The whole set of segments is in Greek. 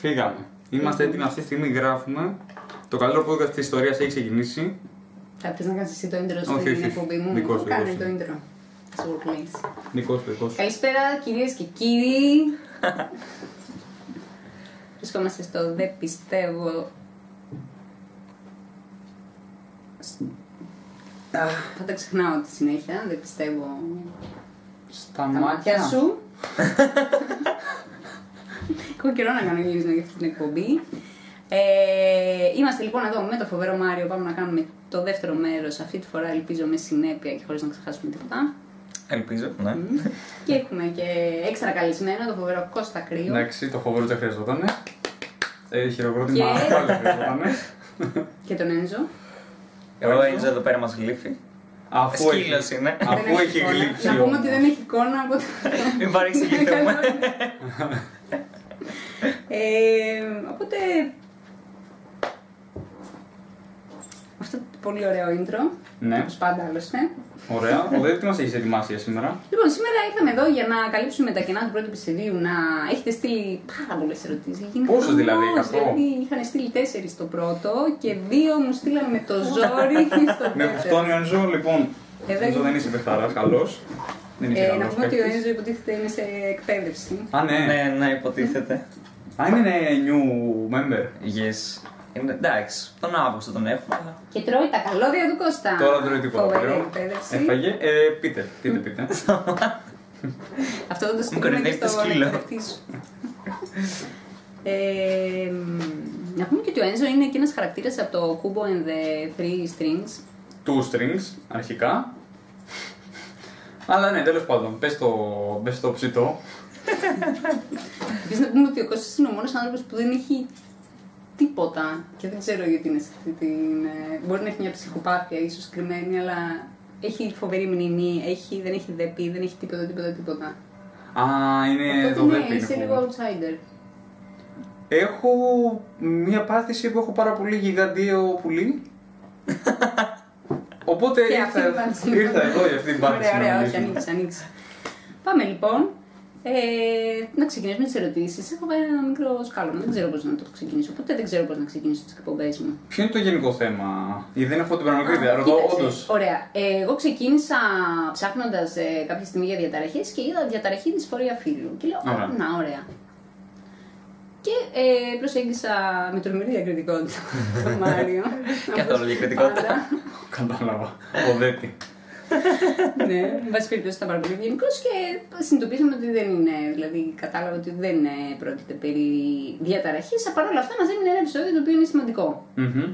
Φύγαμε. Είμαστε έτοιμοι αυτή τη στιγμή, γράφουμε. Το καλύτερο podcast της ιστορίας έχει ξεκινήσει. Θα θες να κάνεις εσύ το intro Όχι, όχι, στην όχι. εκπομπή μου. Δικό σου, Κάνε δικό το σου. intro. Σίγουρα please. Νικό, δικό. Καλησπέρα κυρίες και κύριοι. Βρισκόμαστε στο Δεν πιστεύω. Θα τα ξεχνάω τη συνέχεια, δεν πιστεύω Στα τα μάτια σου. Έχω καιρό να κάνω γύρισμα για αυτή την εκπομπή. Ε, είμαστε λοιπόν εδώ με το φοβερό Μάριο. Πάμε να κάνουμε το δεύτερο μέρος. Αυτή τη φορά ελπίζω με συνέπεια και χωρίς να ξεχάσουμε τίποτα. Ελπίζω, ναι. Και έχουμε και έξτρα καλεσμένο το φοβερό Κώστα Κρύο. Εντάξει, το φοβερό δεν χρειαζόταν. Ε, χειροκρότημα Και- πάλι χρειαζόταν. Και τον Ένζο. Εγώ Έντζο εδώ πέρα μας γλύφει. Αφού Σκύλος έχει, είναι. αφού Δεν έχει εικόνα. γλύψει. Να πούμε ο- ότι δεν έχει εικόνα από το. Μην παρεξηγηθούμε. ε, οπότε. Αυτό το πολύ ωραίο intro. Ναι, Όπως πάντα άλλωστε. ωραία. Ο δεν τι μας έχεις ετοιμάσει για σήμερα; Λοιπόν, σήμερα ήρθαμε εδώ για να καλύψουμε τα κενά του πρώτου επεισοδίου. Να έχετε στείλει πάρα πολλές ερωτήσεις. Πόσες δηλαδή, εκατό; Δηλαδή, είχαν στείλει τέσσερις στο πρώτο και δύο μου στείλαν με το ζόρι στο Με δεύτερο. αυτόν ο Ενζό, λοιπόν. Εδώ Ενζό είναι. δεν είσαι παιχταράς, καλός. Δεν είσαι Ε, να καλό. πούμε ότι ο Ένζο υποτίθεται είναι σε εκπαίδευση. Α, ναι. Ναι, ναι, υποτίθεται. Α, είναι new member. Yes. Είναι, εντάξει, τον Αύγουστο τον έχουμε, αλλά Και τρώει τα καλώδια του Κώστα. Τώρα τρώει τίποτα Φοβερή πλέον. εκπαίδευση. Έφαγε. Ε, πείτε, πείτε, πείτε. Αυτό δεν το στείλουμε κορυδεύει και το στο σκύλο. εκπαιδευτή σου. Ε, μ, να πούμε και ότι ο Ένζο είναι και ένας χαρακτήρας από το Kubo and the Three Strings. Two strings, αρχικά. Αλλά ναι, τέλος πάντων, πες το, πες το ψητό. Επίσης να πούμε ότι ο Κώστας είναι ο μόνος άνθρωπος που δεν έχει τίποτα και δεν ξέρω γιατί είναι σε αυτή την... ε, Μπορεί να έχει μια ψυχοπάθεια ίσως κρυμμένη, αλλά έχει φοβερή μνήμη, έχει, δεν έχει δέπη, δεν έχει τίποτα, τίποτα, τίποτα. Α, είναι Οπότε το ναι, δέπι. είσαι είναι λίγο που- outsider. Έχω μία πάθηση που έχω πάρα πολύ γιγαντιαίο πουλί. Οπότε Και αυτή ήρθα, την πάθηση. ήρθα εδώ για αυτή την πάθηση. Ωραία, ωραία, να όχι, μιλήσουμε. ανοίξει, ανοίξει. Πάμε λοιπόν. Ε, να ξεκινήσουμε τις ερωτήσεις. Έχω βάλει ένα μικρό σκάλωμα. Δεν ξέρω πώς να το ξεκινήσω. Ποτέ δεν ξέρω πώς να ξεκινήσω τις εκπομπές μου. Ποιο είναι το γενικό θέμα, γιατί δεν έχω την πραγματική ιδέα. Ρωτώ, Κοίταξε, όντως. Ωραία. Ε, εγώ ξεκίνησα ψάχνοντας ε, κάποια στιγμή για διαταραχές και είδα διαταραχή της φορεία φύλου. Και λέω, Ωραία. Α, να, ωραία. Και ε, προσέγγισα με τρομερή διακριτικότητα τον Μάριο. Καθόλου Όπως διακριτικότητα. πάντα. Κατάλαβα. Ο δέπι. ναι, εν πάση περιπτώσει ήταν πάρα πολύ ευγενικός και συνειδητοποίησαμε ότι δεν είναι. Δηλαδή, κατάλαβα ότι δεν ε, πρόκειται περί διαταραχής. Παρ' όλα αυτά, μας έμεινε ένα επεισόδιο το οποίο είναι σημαντικό. Μμμ.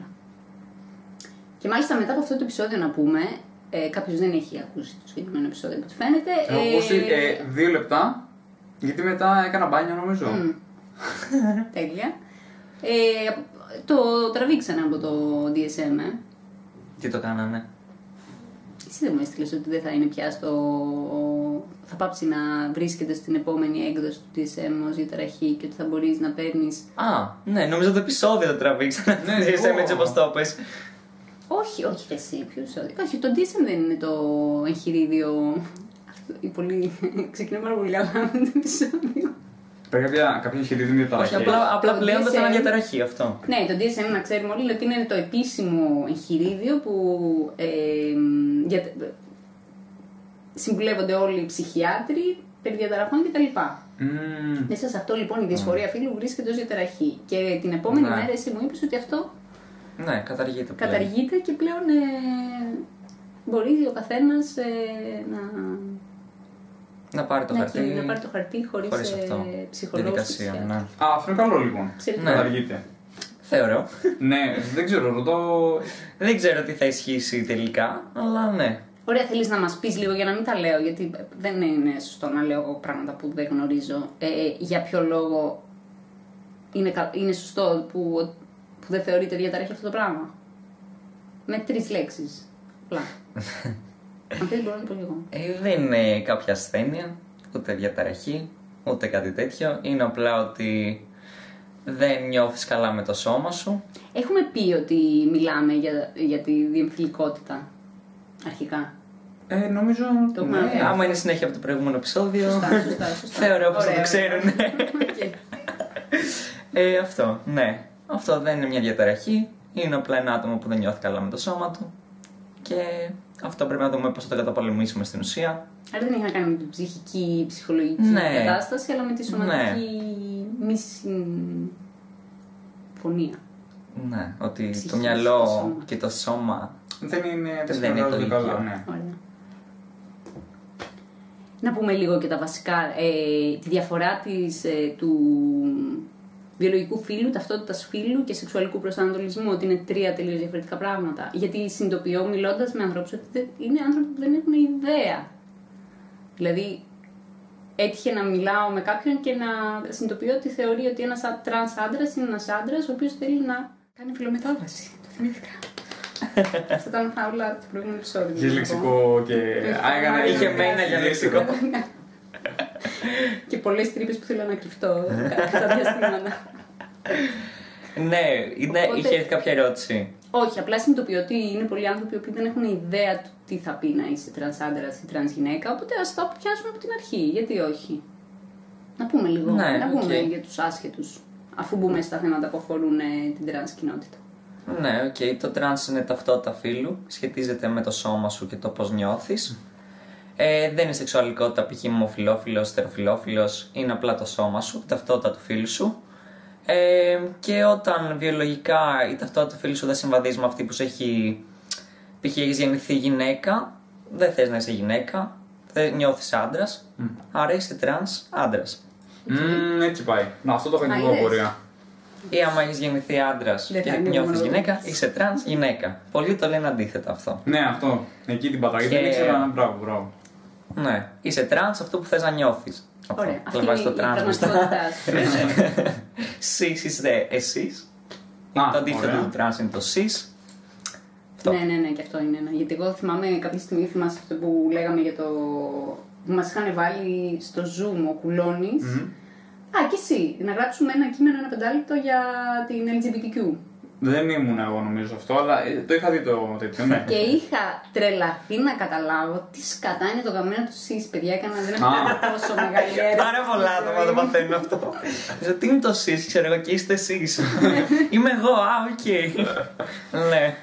Και μάλιστα μετά από αυτό το επεισόδιο να πούμε, ε, κάποιος δεν έχει ακούσει το συγκεκριμένο επεισόδιο από ό,τι φαίνεται. Έχω ακούσει ε, δύο λεπτά, γιατί μετά έκανα μπάνιο νομίζω. μ, τέλεια. Ε, το τραβήξανε από το DSM. Ε. τι το κάνανε. Εσύ δεν μου έστειλες ότι δεν θα είναι πια στο. θα πάψει να βρίσκεται στην επόμενη έκδοση του DSM ως διαταραχή και ότι θα μπορείς να παίρνει. Α, ναι, νομίζω το επεισόδιο το τραβήξανε. Ναι, Ναι, εγώ. έτσι όπως το πες. Όχι, όχι, ρε, εσύ, ποιο επεισόδιο. Όχι, το DSM δεν είναι το εγχειρίδιο. Αυτό, η πολύ... Ξεκινάει πάρα πολύ καλά με το επεισόδιο. Υπάρχει κάποια, κάποια χειρίδια διαταραχή. Όχι, απλά, απλά Το πλέον δεν θα είναι DSM. διαταραχή αυτό. Ναι, το DSM να ξέρουμε όλοι ότι είναι το επίσημο εγχειρίδιο που ε, για, συμβουλεύονται όλοι οι ψυχιάτροι περί διαταραχών κτλ. Μμμ. Μέσα σε αυτό λοιπόν η δυσφορία φύλου βρίσκεται ως διαταραχή. Και την επόμενη Ναι. μέρα εσύ μου είπες ότι αυτό Ναι, καταργείται πλέον. καταργείται και πλέον ε, μπορεί ο καθένας να, Να πάρει το να, χαρτί. να πάρει το χαρτί χωρίς χωρίς αυτό. ψυχολόγο. Διαδικασία, ναι. Α, αυτό είναι καλό λοιπόν. Εξαιρετικό. Ναι. Καταργείται. Θεωρώ. ναι, δεν ξέρω, ρωτώ. Δεν ξέρω τι θα ισχύσει τελικά, αλλά ναι. Ωραία, θέλεις να μας πεις λίγο για να μην τα λέω, γιατί δεν είναι σωστό να λέω εγώ πράγματα που δεν γνωρίζω. Ε, για ποιο λόγο είναι, κα- είναι σωστό που, που δεν θεωρείται διαταραχή αυτό το πράγμα; Με τρεις λέξεις. Απλά. Αν θέλει, μπορώ να το πω και εγώ. Ε, δεν είναι κάποια ασθένεια, ούτε διαταραχή, ούτε κάτι τέτοιο. Είναι απλά ότι δεν νιώθεις καλά με το σώμα σου. Έχουμε πει ότι μιλάμε για, για τη διεμφυλικότητα αρχικά. Ε, νομίζω. Το έχουμε ναι. αναφέρει. Άμα είναι συνέχεια από το προηγούμενο επεισόδιο, Σωστά, σωστά, σωστά. θεωρώ πως θα Ωραία, το ξέρουν. ωραία. Οκ. Ε, αυτό, ναι. Αυτό δεν είναι μια διαταραχή. Είναι απλά ένα άτομο που δεν νιώθει καλά με το σώμα του. Και αυτό πρέπει να δούμε πώς θα το καταπολεμήσουμε στην ουσία. Άρα δεν έχει να κάνει με την ψυχική, ψυχολογική Ναι. κατάσταση, αλλά με τη σωματική μη συμφωνία. Ναι, ότι Ψυχή το και μυαλό το σώμα. και το σώμα. Δεν είναι, δεν Δεν είναι το συνεργάζονται καλά, ίδιο. ναι. Ωραία. Να πούμε λίγο και τα βασικά. Ε, τη διαφορά της, ε, του βιολογικού φύλου, ταυτότητας φύλου και σεξουαλικού προσανατολισμού, ότι είναι τρία τελείως διαφορετικά πράγματα. Γιατί συνειδητοποιώ μιλώντας με ανθρώπους ότι δεν- είναι άνθρωποι που δεν έχουν ιδέα. Δηλαδή, έτυχε να μιλάω με κάποιον και να συνειδητοποιώ ότι θεωρεί ότι ένας τρανς άντρας είναι ένας άντρας ο οποίος θέλει να κάνει φυλομετάβαση. Το θυμήθηκα. Αυτά ήταν όλα του προηγούμενου επεισόδιο. Είχε λεξικό και. Α, έκανε- Είχε μένα για λεξικό. και πολλές τρύπες που θέλω να κρυφτώ κατά διαστήματα. Ναι, είναι, Οπότε- είχε έρθει κάποια ερώτηση. Όχι, απλά συνειδητοποιώ ότι είναι πολλοί άνθρωποι που δεν έχουν ιδέα του τι θα πει να είσαι τρανς άντρας ή τρανς γυναίκα, οπότε ας το πιάσουμε από την αρχή, γιατί όχι. Να πούμε λίγο, Ναι, να πούμε οκ. για τους άσχετους, αφού μπούμε στα θέματα που αφορούν ε, την τρανς κοινότητα. Ναι, οκ. Το τρανς είναι ταυτότητα φύλου. Σχετίζεται με το σώμα σου και το πώς νιώθεις. Ε, δεν είναι σεξουαλικότητα, π.χ. ομοφυλόφιλος, ετεροφυλόφιλος. Είναι απλά το σώμα σου, η ταυτότητα του φύλου σου. Ε, και όταν βιολογικά η ταυτότητα του φύλου σου δεν συμβαδίζει με αυτή που σου έχει. π.χ. έχεις γεννηθεί γυναίκα, δεν θες να είσαι γυναίκα, δεν νιώθεις άντρας, άρα είσαι τρανς άντρας. Μμμ, έτσι πάει. Να, αυτό το είχα και Α, εγώ είδες; απορία. Ή άμα έχεις γεννηθεί άντρας Δεν και θα είναι νιώθεις μόνο γυναίκα, εγώ. είσαι τρανς γυναίκα. Πολλοί το λένε αντίθετα αυτό. Ναι, αυτό. Εκεί την πατάγη. Δεν Και- ήξερα. Μπράβο, μπράβο. Ναι, είσαι τρανς αυτό που θες να νιώθεις. Ωραία, αυτή Θα είναι βάζεις η το τρανς μπροστά. πραγματικότητάς σου. Cis είστε εσείς. Α, το αντίθετο ωραία. του τρανς είναι το cis. Αυτό. Ναι, ναι, ναι, και αυτό είναι ένα. Γιατί εγώ θυμάμαι κάποια στιγμή, θυμάσαι αυτό που λέγαμε για το. που μας είχαν βάλει στο Zoom ο κουλώνης. Μμμ. Α, και εσύ, να γράψουμε ένα κείμενο, ένα πεντάλεπτο για την LGBTQ. Δεν ήμουν εγώ νομίζω αυτό, αλλά ε, το είχα δει το τέτοιο, ναι. Και είχα τρελαθεί να καταλάβω τι σκατά είναι το γαμμένο του sis, παιδιά. Έκανα δεν έχω Α. κάνει τόσο μεγάλη έρευνα. Πάρα πολλά άτομα το παθαίνουν αυτό. Λέω, Τι είναι το σεις, ξέρω εγώ, και είστε εσείς. Είμαι εγώ, α, οκ. Ναι.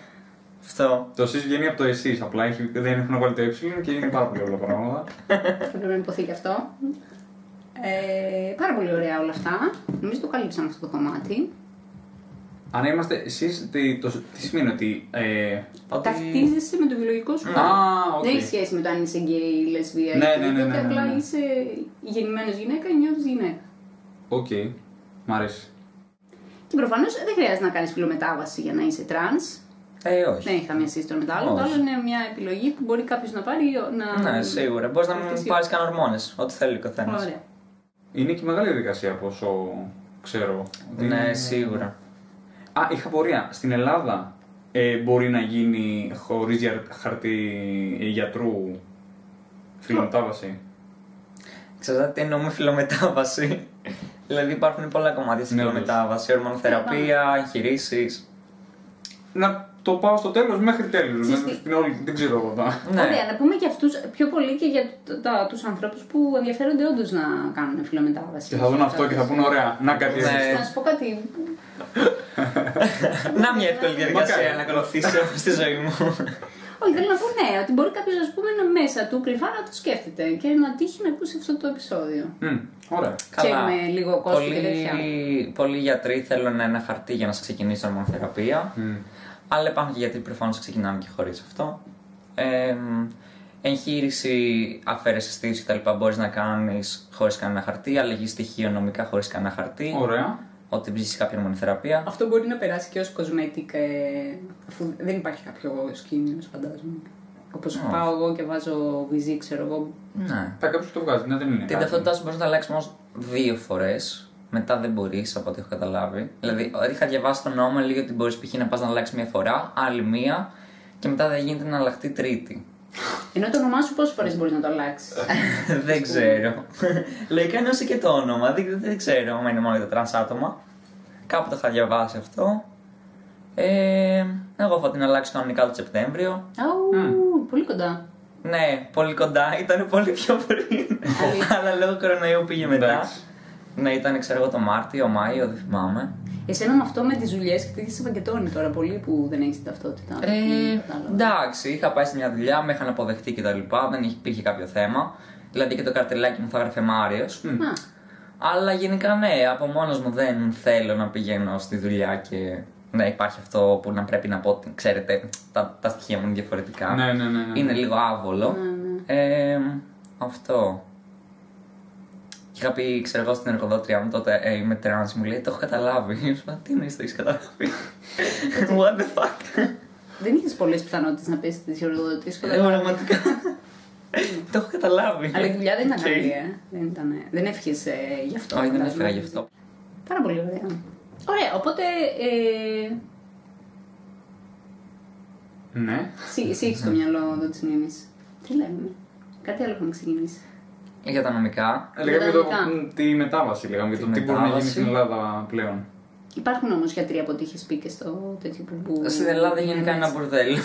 Αυτό. Το εσεί βγαίνει από το εσεί, απλά έχει, δεν έχουν βάλει το ε και είναι πάρα πολύ όλα πράγματα. Πρέπει να υποθεί και αυτό. Ε, πάρα πολύ ωραία όλα αυτά. Νομίζω το καλύψαμε αυτό το κομμάτι. Αν είμαστε εσείς, τι, το- τι σημαίνει ότι. Ε, Ότι- Ταυτίζεσαι με το βιολογικό σου Α, χώρο. οκ. Δεν έχει σχέση με το αν είσαι γκέι, λεσβία Ναι, ή ναι, ναι, οτιδήποτε, ναι, ναι, Απλά ναι. είσαι γεννημένος γυναίκα ή νιώθεις γυναίκα. Οκ. Μ' αρέσει. Και προφανώς δεν χρειάζεται να κάνεις φυλομετάβαση για να είσαι τρανς. Ε, όχι. Δεν έχει καμία σχέση το με το άλλο. Το Όχι. άλλο είναι μια επιλογή που μπορεί κάποιος να πάρει. Να... Ναι, σίγουρα. Μπορείς να μην Αυτή πάρεις καν ορμόνες. Ό,τι θέλει ο καθένας. Ωραία. Είναι και μεγάλη διαδικασία από όσο ξέρω. Ότι Ναι, είναι- σίγουρα. Α, είχα πορεία. Στην Ελλάδα ε, μπορεί να γίνει χωρίς χαρτί γιατρού φιλομετάβαση. Ξέρετε τι εννοούμε φιλομετάβαση; δηλαδή υπάρχουν πολλά κομμάτια στη Ναι, φιλομετάβαση. Ορμονοθεραπεία, εγχειρήσεις. Να το πάω στο τέλος μέχρι τέλους. Ξέρεις τι- Στην όλη, δεν ξέρω εγώ τώρα. Ναι. Ωραία, να πούμε και αυτούς πιο πολύ και για τους ανθρώπους που ενδιαφέρονται όντως να κάνουν φιλομετάβαση. Και θα δουν αυτό και θα πούνε ωραία. Να κάτι Ναι. έτσι. Να σου πω κάτι. Να μια εύκολη διαδικασία Μακάρι. να ακολουθήσω στη ζωή μου. Όχι, θέλω να πω ναι, ότι μπορεί κάποιος να μέσα του κρυφά να το σκέφτεται και να τύχει να ακούσει αυτό το επεισόδιο. Μμ, Ωραία. Ξέρουμε λίγο κόστη και τέτοια. πολλοί, πολλοί γιατροί θέλουν ένα χαρτί για να σε ξεκινήσει ορμονοθεραπεία. Μμ. Αλλά υπάρχουν και γιατροί που προφανώς ξεκινάνε και χωρίς αυτό. Ε, εγχείρηση, αφαίρεση στήθου κτλ. μπορείς να κάνεις χωρίς κανένα χαρτί. Αλλαγή στοιχείων νομικά χωρίς κανένα χαρτί. Ωραία. Ότι βρίσκεις κάποια ορμονοθεραπεία. Αυτό μπορεί να περάσει και ως cosmetic, ε, αφού δεν υπάρχει κάποιο κίνδυνο, φαντάζομαι. Όπως Όχι. πάω εγώ και βάζω βυζί, ξέρω εγώ. Ναι. Θα κάποιος το βγάζει, ναι, δεν είναι. Την κάτι. ταυτότητά σου μπορείς να τα αλλάξεις μόνο δύο φορές. Μετά δεν μπορείς, από ό,τι έχω καταλάβει. Δηλαδή, είχα διαβάσει τον νόμο, λέει ότι μπορείς π.χ. να πας να αλλάξεις μία φορά, άλλη μία, και μετά δεν γίνεται να αλλάχτεί τρίτη. Ενώ το όνομά σου πόσες φορές μπορείς να το αλλάξεις; δεν ξέρω. Λογικά εννοείς και το όνομα. Δεν, δεν ξέρω αν είναι μόνο για τα τρανς άτομα. Κάπου το είχα διαβάσει αυτό. Ε, εγώ θα την αλλάξει κανονικά το Σεπτέμβριο. Αου, πολύ κοντά. Ναι, πολύ κοντά, ήταν πολύ πιο πριν. Αλήθεια. Αλλά λόγω κορονοϊού πήγε μετά. Εντάξει. Ναι, ήταν ξέρω εγώ το Μάρτιο, Μάιο, δεν θυμάμαι. Εσένα με αυτό με τις δουλειές και τέτοια σε παγκετώνει τώρα πολύ που δεν έχεις την ταυτότητα. Ε, Τι κατάλαβα. εντάξει, είχα πάει σε μια δουλειά, με είχαν αποδεχτεί κτλ. Δεν υπήρχε κάποιο θέμα. Δηλαδή και το καρτελάκι μου θα έγραφε Μάριος. Α, Αλλά γενικά ναι, από μόνος μου δεν θέλω να πηγαίνω στη δουλειά και να υπάρχει αυτό που να πρέπει να πω ότι ξέρετε, τα, τα στοιχεία μου είναι διαφορετικά. Ναι, ναι, ναι, ναι. Είναι λίγο άβολο. ναι, Ε, αυτό. Και είχα πει, ξέρω εγώ, στην εργοδότριά μου τότε, ε, είμαι τρανς, μου λέει, το έχω καταλάβει. Σου είπα, τι εννοείς το έχεις καταλάβει; What the fuck; δεν είχες πολλές πιθανότητες να πέσει τη χειροδοτή Ε, πραγματικά. το έχω καταλάβει. Αλλά η δουλειά δεν ήταν Οκ. καλή, ε. Δεν, ήταν, δεν έφυγες γι' αυτό. Όχι, δεν φαντάζομαι. έφυγα γι' αυτό. Πάρα πολύ ωραία. Ωραία, οπότε. Ε, Ναι. εσύ, εσύ έχει στο μυαλό εδώ τη μνήμη. Τι λέμε; Κάτι άλλο έχουμε ξεκινήσει. Για τα νομικά. Λέγαμε για το, Ιδανικά. τη μετάβαση, λέγαμε για Τη το τι μπορεί να γίνει μετάβαση. στην Ελλάδα πλέον. Υπάρχουν όμως γιατροί από ό,τι είχε πει και στο τέτοιο που. που Στην Ελλάδα γενικά είναι ένα μπουρδέλο.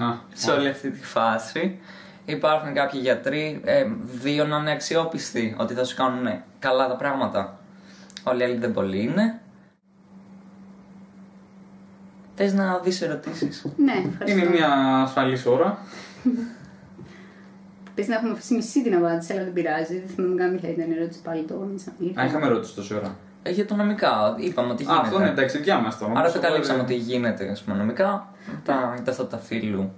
Α, σε όλη αυτή τη φάση. Υπάρχουν κάποιοι γιατροί, ε, δύο να είναι αξιόπιστοι, ότι θα σου κάνουν καλά τα πράγματα. Όλοι οι άλλοι δεν πολύ είναι. Θες να δεις ερωτήσεις; Ναι, ευχαριστώ. Είναι μια ασφαλής ώρα. Πες να έχουμε αφήσει μισή την απάντηση, αλλά δεν πειράζει. Δεν θυμάμαι καν ποια ήταν η ερώτηση πάλι το μισά. Α, είχαμε ερώτηση τόση ώρα. Ε, για το νομικά, είπαμε ότι Α, γίνεται. αυτό είναι εντάξει, δικιά μας τώρα. Άρα Όμως, αποκαλύψαμε οπότε- ότι γίνεται ας πούμε, νομικά. Τα, τα αυτά τα φίλου.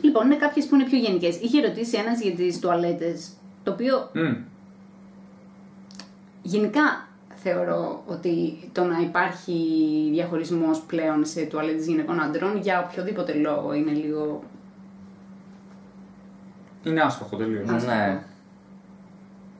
Λοιπόν, είναι κάποιες που είναι πιο γενικές. Είχε ρωτήσει ένας για τις τουαλέτες, το οποίο Μμ. γενικά θεωρώ ότι το να υπάρχει διαχωρισμός πλέον σε τουαλέτες γυναικών αντρών για οποιοδήποτε λόγο είναι λίγο... Είναι άστοχο τελείως. Ναι.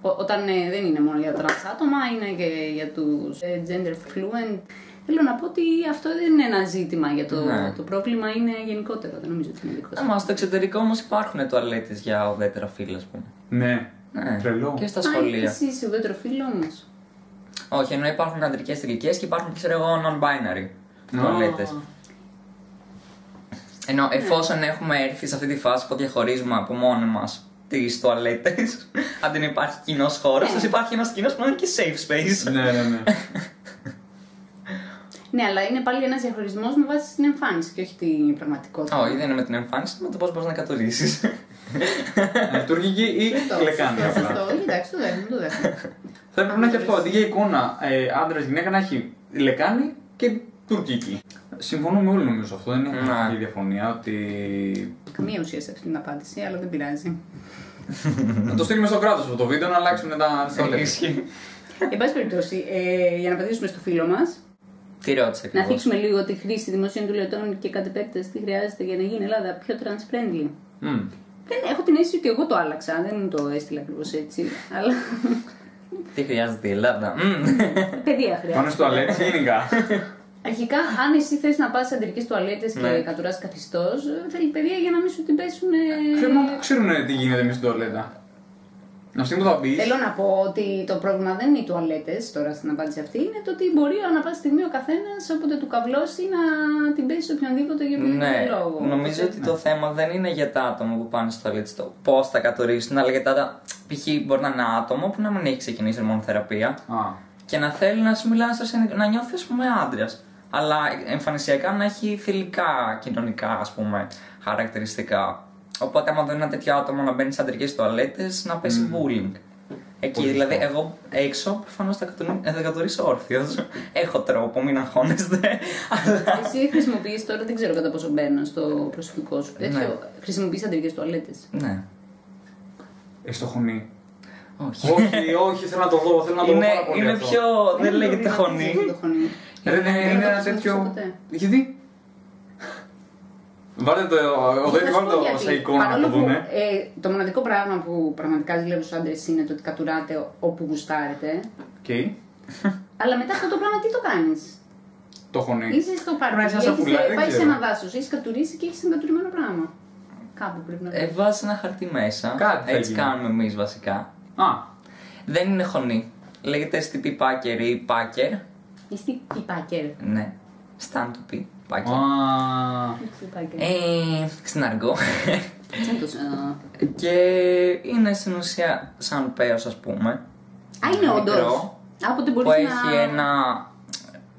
Ό- Όταν ε, δεν είναι μόνο για τρανς άτομα, είναι και για τους ε, gender fluid. Θέλω να πω ότι αυτό δεν είναι ένα ζήτημα για το, Ναι. το πρόβλημα, είναι γενικότερο. Δεν νομίζω ότι είναι δικό Άμα στο εξωτερικό όμως υπάρχουν τουαλέτες για ουδέτερα φύλα, ας πούμε. Ναι. Ναι. Τρελό. Και στα Α, σχολεία. εσύ είσαι ουδέτερο φύλο όμως. Όχι, ενώ υπάρχουν αντρικές θηλυκές και υπάρχουν, ξέρω εγώ, non-binary τουαλέτες. Ενώ εφόσον έχουμε έρθει σε αυτή τη φάση που διαχωρίζουμε από μόνοι μας τις τουαλέτες, αντί να υπάρχει κοινός χώρος, Ναι. σα υπάρχει ένας κοινός που να είναι και safe space. ναι, ναι, ναι. Ναι, αλλά είναι πάλι ένας διαχωρισμός με βάση την εμφάνιση και όχι την πραγματικότητα. Όχι, δεν είναι με την εμφάνιση, με το πώς μπορείς να κατορίσει. Ε, Τουρκική ή Σωστό, κλεκάνη σωστό, απλά; σωστό. Εντάξει, το δέχομαι, το δέχομαι. Θα έπρεπε να έχει αυτό αντί για εικόνα ε, άντρα-γυναίκα να έχει λεκάνη και τουρκική. Συμφωνούμε όλοι νομίζω σε αυτό. Δεν είναι Ναι. καμία διαφωνία ότι. Καμία ουσία σε αυτή την απάντηση, αλλά δεν πειράζει. να το στείλουμε στο κράτος αυτό το βίντεο να αλλάξουν τα στολέ. Ισχύει. Εν πάση περιπτώσει, ε, για να απαντήσουμε στο φίλο μας, Τι ρώτησε να ακριβώς; θίξουμε λίγο τη χρήση δημοσίων τουλετών και κατ' επέκταση τι χρειάζεται για να γίνει η Ελλάδα πιο trans-friendly. Δεν έχω την αίσθηση ότι εγώ το άλλαξα, δεν μου το έστειλα ακριβώς έτσι. Αλλά Τι χρειάζεται η Ελλάδα; Μμμ. παιδεία Πάνε χρειάζεται. στο αλέτσι γενικά. Αρχικά, αν εσύ θες να πας σε αντρικές τουαλέτες και Ναι. κατουράς καθιστός, θέλει παιδεία για να μην σου την πέσουν. ε, Θέλουμε να ξέρουν τι γίνεται με στην τουαλέτα. Αυτή που θα μπει. Θέλω να πω ότι το πρόβλημα δεν είναι οι τουαλέτες, τώρα στην απάντηση αυτή, είναι το ότι μπορεί ανά πάση στιγμή ο καθένας όποτε του καυλώσει να την πέσει σε οποιονδήποτε για οποιονδήποτε Ναι, λόγο. νομίζω Οπότε- ότι το θέμα δεν είναι για τα άτομα που πάνε στο τουαλέτι το πώς θα κατορίσουν, αλλά για τα. τα- π.χ. μπορεί να είναι ένα άτομο που να μην έχει ξεκινήσει ορμονοθεραπεία Α, και να θέλει να σου μιλάει στο εσένα, να νιώθεις, ας πούμε, άντρας. Αλλά εμφανισιακά να έχει φιλικά κοινωνικά, ας πούμε, χαρακτηριστικά. Οπότε, άμα δεν είναι ένα τέτοιο άτομο να μπαίνει σε αντρικέ τουαλέτες, να πέσει bullying. Εκεί, Πολύ δηλαδή, σωστό. εγώ έξω προφανώς θα, κατορι- ε, θα κατορίσω όρθιος. Έχω τρόπο, μην αγχώνεστε. Αλλά. Εσύ χρησιμοποιείς τώρα, δεν ξέρω κατά πόσο μπαίνω στο προσωπικό σου. Ναι. Ναι. Χρησιμοποιείς αντρικές τουαλέτες. ναι. έχεις το χωνί. Όχι. όχι, όχι, θέλω να το δω. Θέλω να το δω Είναι, πάρα πολύ. είναι αυτό. πιο. δεν λέγεται χωνί. Το χωνί. Ρε, δεν είναι το ένα χρησιμοποιήσω τέτοιο. ποτέ. Γιατί; Βάλτε το. Ο Θα δεν σου βάλτε πω το γιατί. σε εικόνα να Παρόλο το που, δούνε. ε, το μοναδικό πράγμα που πραγματικά ζηλεύω στους άντρες είναι το ότι κατουράτε όπου γουστάρετε. Οκ. Αλλά μετά αυτό το πράγμα τι το κάνεις; Το χωνί. Είσαι στο πάρκο, Πρέπει να είσαι έχεις σαφουλά, δεν πάει σε ξέρω. ένα δάσος, έχεις κατουρίσει και έχεις εγκατουρημένο πράγμα. Κάπου πρέπει να Ε, βάζει ένα χαρτί μέσα. Κάτι θα Έτσι γίνει. κάνουμε εμείς βασικά. Α, Δεν είναι χωνή. Λέγεται STP Packer ή Packer. Είσαι τι πάκερ. Ναι. Stand to be Packer. α, Τι πάκερ. Ε, στην αργό. Τι είναι το σαν- και είναι στην ουσία σαν πέος ας πούμε. Α, είναι Μικρό. όντως. Άποτε που μπορείς να. έχει ένα,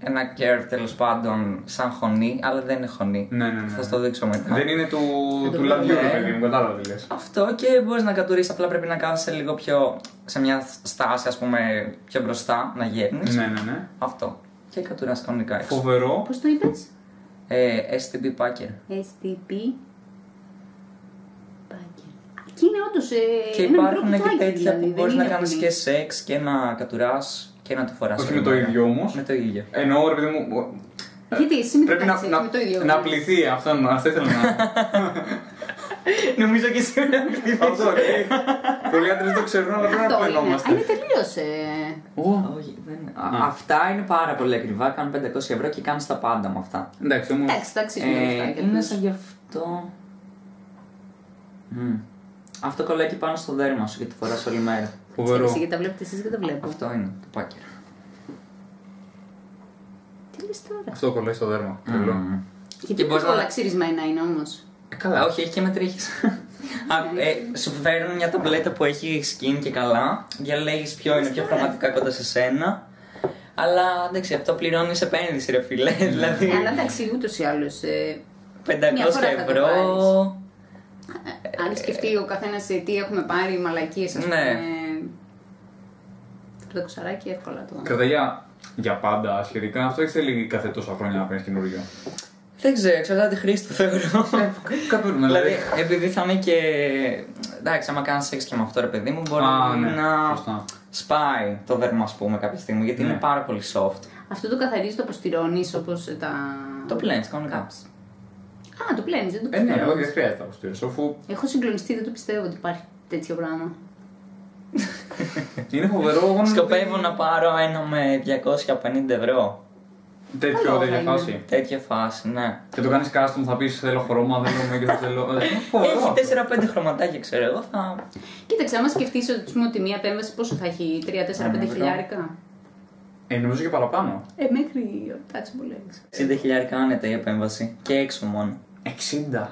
ένα curve τέλος πάντων σαν χωνί, αλλά δεν είναι χωνί. Ναι, ναι, ναι. Θα στο δείξω μετά. Δεν είναι του, Δεν το του λαδιού, βλέπω. ρε παιδί μου, κατάλαβα τι λες. Αυτό και μπορείς να κατουρίσει, απλά πρέπει να κάθεσαι λίγο πιο. σε μια στάση, ας πούμε, πιο μπροστά, να γέρνεις. Ναι, ναι, ναι. Αυτό. Και κατουράς κανονικά έξω. Φοβερό. Πώς το είπες, Ε, STB Packer. STP. Packer. Και είναι όντως. Ε, Και ένα μικρό υπάρχουν και κουτάκι, τέτοια δηλαδή, που δεν μπορείς να είναι κάνεις πολύ. και σεξ και να κατουράς και να το φοράς. Όχι με το ίδιο όμως. Με το ίδιο. Εννοώ, ρε παιδί μου, Γιατί εσύ με πρέπει να, κοιτάξεις, να, με το ίδιο. να πληθεί. Αυτό, αυτό ήθελα να. Νομίζω και εσύ να αυτό, ε, Πολλοί άντρες δεν το ξέρουν, αλλά πρέπει να Αυτό το είναι. Α, εννοούμαστε. είναι τελείως. Ε... Όχι, δεν είναι. Α, Αυτά είναι πάρα πολύ ακριβά. Κάνουν 500 ευρώ και κάνεις τα πάντα με αυτά. Εντάξει, όμω. Εντάξει, εντάξει, είναι Ε, λεφτά για είναι τους. σαν γι' αυτό. Μμ. Αυτό κολλάει και πάνω στο δέρμα σου και το φοράς όλη μέρα. Φοβερό. Εσύ, γιατί τα βλέπετε εσείς και τα βλέπω. Αυτό είναι το πάκερ. Τι λες τώρα; Αυτό κολλάει στο δέρμα. Τρελό. Μμ. Γιατί μπορείς όλα να- ξυρισμένα είναι όμως; Ε, Καλά, όχι, έχει και μετρήχες. Α, ε, σου φέρνουν μια ταμπλέτα που έχει skin και καλά. Διαλέγεις ποιο είναι πιο πραγματικά κοντά σε σένα. Αλλά εντάξει, αυτό πληρώνεις επένδυση, ρε φίλε. δηλαδή Αλλά εντάξει, ούτως ή άλλως. Ε, 500 Μια φορά θα το ευρώ. πάρεις. αν σκεφτεί ο καθένας τι έχουμε πάρει, μαλακίες, ας Ναι. Πούμε. Το κουσαράκι εύκολα το. Κρατάει για, για πάντα σχετικά. Αυτό ή θέλει κάθε τόσα χρόνια να παίρνει καινούριο. Δεν ξέρω, εξαρτάται τη χρήση του θεωρώ. Κάπου Δηλαδή, επειδή θα είναι και. Εντάξει, άμα κάνει σεξ και με αυτό ρε παιδί μου, μπορεί Α, ναι, να σωστά. σπάει το δέρμα, ας πούμε, κάποια στιγμή, γιατί Ναι. είναι πάρα πολύ soft. Αυτό το καθαρίζει, το αποστηρώνεις όπως τα. Το πλένεις κανονικά. Α, το πλένεις, δεν το Ε, ναι, πιστεύω. όχι, δεν χρειάζεται να αποστήρω. Αφού Έχω συγκλονιστεί, δεν το πιστεύω ότι υπάρχει τέτοιο πράγμα. Είναι φοβερό. εγώ νομίζω Σκοπεύω ότι- να πάρω ένα με 250 ευρώ. Τέτοιο, Καλό τέτοια θα είναι. φάση. Τέτοια φάση, ναι. Και το κάνεις custom, θα πεις θέλω χρώμα, δεν θέλω και δεν θέλω. Ε, φοβερό αυτό. Έχει 4-5 χρωματάκια, ξέρω εγώ. Θα... Κοίταξε, άμα σκεφτείς ότι, ας πούμε, ότι μία επέμβαση πόσο θα έχει, 3-4-5 Ένα χιλιάρικα; Ε, νομίζω και παραπάνω. Ε, μέχρι ο Touchable Legs. 60 χιλιάρικα άνετα η επέμβαση. Και έξω μόνο. 60.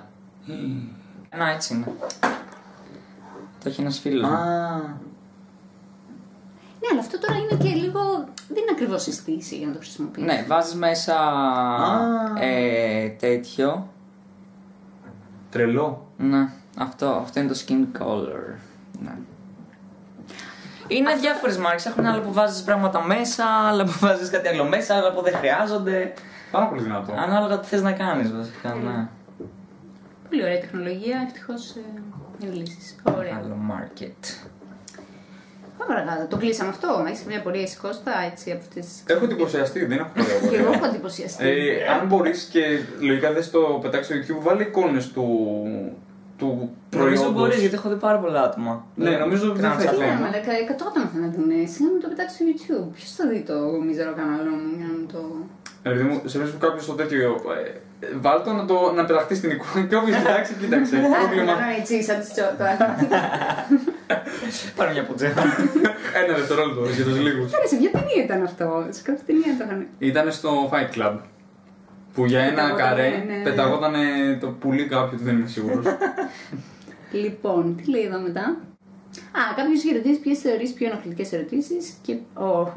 Να έτσι είναι. Το έχει ένας φίλος. Ναι, αλλά αυτό τώρα είναι και λίγο. Δεν είναι ακριβώς συστήση για να το χρησιμοποιήσει. Ναι, βάζεις μέσα Α. ε, τέτοιο. Τρελό. Ναι, αυτό, αυτό είναι το skin color. Ναι. Είναι διάφορες μάρκες. Έχουν άλλα που βάζεις πράγματα μέσα, άλλα που βάζεις κάτι άλλο μέσα, άλλα που δεν χρειάζονται. Πάρα πολύ δυνατό. Ανάλογα τι θες να κάνεις, βασικά. Ναι. Πολύ ωραία τεχνολογία, ευτυχώς ε, είναι λύσεις. Ωραία. Άλλο market. Πάμε παρακάτω. Το κλείσαμε αυτό. Έχεις μια πορεία εσύ Κώστα, έτσι από αυτέ τι. Έχω εντυπωσιαστεί, δεν έχω Και εγώ πολύ έχω εντυπωσιαστεί. ε, Αν μπορείς και λογικά δεν το πετάξεις στο YouTube, βάλει εικόνες του, του Νομίζω προϊόντος. μπορείς γιατί έχω δει πάρα πολλά άτομα. Ναι, νομίζω ότι δεν Τρανς θα άτομα. Ναι, θέμα. μα εκατό άτομα θα να την εσύ να μην το πετάξεις στο YouTube. Ποιος θα δει το μίζερο κανάλι μου για να μην το. Ε, Επειδή μου, σε βρίσκω κάποιος στο τέτοιο. Ε, βάλ το να, το να πεταχτεί στην εικόνα και όποιο κοιτάξει, κοίταξε. Πρόβλημα. Άρα έτσι, σαν τη τσότα. Πάρε μια πουτζέ. Ένα δευτερόλεπτο για τους λίγους. Άρα σε ποια ταινία ήταν αυτό; Σε κάποια ταινία το είχαν. Ήταν στο Fight Club. Που για ένα Πεταγότανε, καρέ ναι. πεταγόταν το πουλί κάποιου, δεν είμαι σίγουρος. Λοιπόν, τι λέει εδώ μετά; Α, κάποιο είχε ρωτήσει ποιες θεωρείς πιο ενοχλητικές ερωτήσεις και. Oh,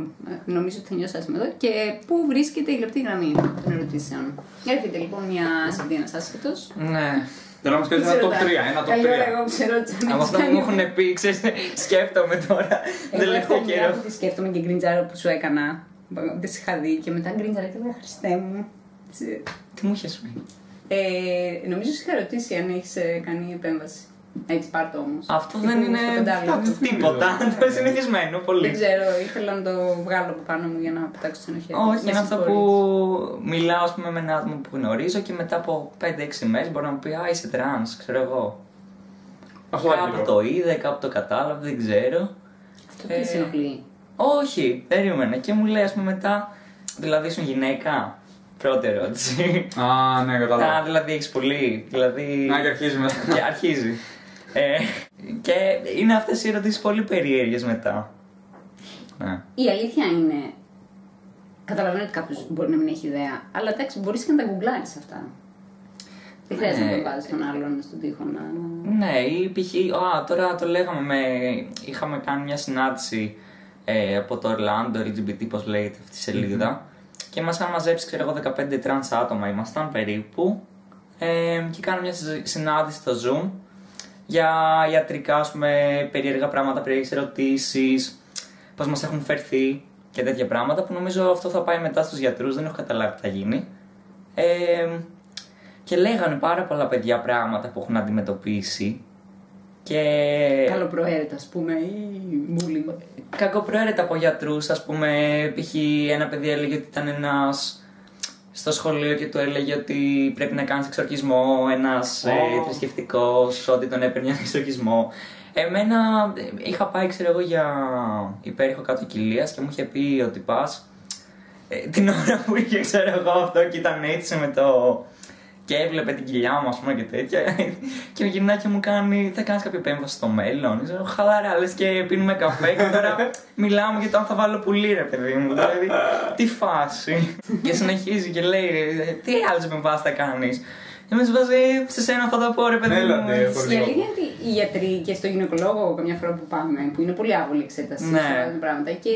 νομίζω ότι θα νιώσω άσχημα εδώ. Και πού βρίσκεται η λεπτή γραμμή των ερωτήσεων; Έρχεται λοιπόν μια CD ένα άσχετο. Ναι. Θέλω να μας κάνει ένα top 3. Ένα top 3. Εγώ ξέρω ότι Από αυτό που μου έχουν πει, ξέρεις, σκέφτομαι τώρα. Εγώ Τελευταίο έχω μια καιρό. που τη σκέφτομαι και γκριντζάρω που σου έκανα. Δεν σε είχα δει και μετά κρίντζαρα και λέω Χριστέ μου. Τι μου είχε πει. Ε, νομίζω σε είχα ρωτήσει αν έχεις κάνει επέμβαση. Έτσι, πάρ' το όμως. Αυτό δεν είναι Αυτό τίποτα. δεν είναι. Το συνηθισμένο Δεν πολύ. ξέρω, ήθελα να το βγάλω από πάνω μου για να πετάξω την ενοχή. Όχι, Με είναι αυτό συγχωρείς. που μιλάω ας πούμε, με ένα άτομο που γνωρίζω και μετά από 5-6 μέρες μπορεί να μου πει Α, είσαι τρανς, ξέρω εγώ. Αυτό Κάπου άκυρο. το είδε, κάπου το κατάλαβε, δεν ξέρω. Αυτό τι σε ενοχλεί. Όχι, περίμενα. Και μου λέει, ας πούμε μετά, δηλαδή ήσουν γυναίκα. Πρώτη ερώτηση. Α, ναι, Α, κατάλαβα. δηλαδή έχεις πολύ. Δηλαδή. Να και αρχίζει μετά. και αρχίζει. Ε, και είναι αυτές οι ερωτήσεις πολύ περίεργες μετά. Ναι. Η αλήθεια είναι. Καταλαβαίνω ότι κάποιος μπορεί να μην έχει ιδέα, αλλά εντάξει, μπορείς και να τα γκουγκλάρεις αυτά. Δεν χρειάζεται Ναι. να το βάζεις τον άλλον στον τοίχο να. Ναι, ή π.χ. Α, τώρα το λέγαμε με. Είχαμε κάνει μια συνάντηση ε, από το Orlando LGBT, πώς λέγεται αυτή η σελίδα. Και μας είχαν μαζέψει, ξέρω εγώ, 15 τρανς άτομα ήμασταν περίπου. Ε, και κάναμε μια συζ- συνάντηση στο Zoom για ιατρικά, ας πούμε, περίεργα πράγματα, περίεργες ερωτήσεις, πώς μας έχουν φερθεί και τέτοια πράγματα που νομίζω αυτό θα πάει μετά στους γιατρούς, δεν έχω καταλάβει τι θα γίνει. Ε, και λέγανε πάρα πολλά παιδιά πράγματα που έχουν αντιμετωπίσει και Καλοπροαίρετα, ας πούμε, ή μούλι. κακοπροαίρετα από γιατρούς. Α πούμε, π.χ. ένα παιδί έλεγε ότι ήταν ένας στο σχολείο και του έλεγε ότι πρέπει να κάνεις εξορκισμό. Ένας ε, Ω. θρησκευτικός, ότι τον έπαιρνε ένα εξορκισμό. Εμένα ε, είχα πάει, ξέρω εγώ, για υπέρηχο κάτω κοιλίας και μου είχε πει ότι πα. την ώρα που είχε, ξέρω εγώ, αυτό και ήταν έτσι με το. Και έβλεπε την κοιλιά μου, ας πούμε, και τέτοια. και ο γυρνάκι μου κάνει, θα κάνεις κάποια επέμβαση στο μέλλον. Ξέρω, χαλαρά, λες και πίνουμε καφέ και τώρα μιλάμε για το αν θα βάλω πουλί, ρε παιδί μου. Δηλαδή, τι φάση. και συνεχίζει και λέει, τι άλλες επεμβάσεις θα κάνεις. Και με βάζει, σε σένα θα το πω, ρε παιδί μου. Έλατε, χωρίς Η αλήθεια λόγο. είναι ότι οι γιατροί και στο γυναικολόγο, καμιά φορά που πάμε, που είναι πολύ άβολη εξέταση Ναι. σε αυτά τα πράγματα και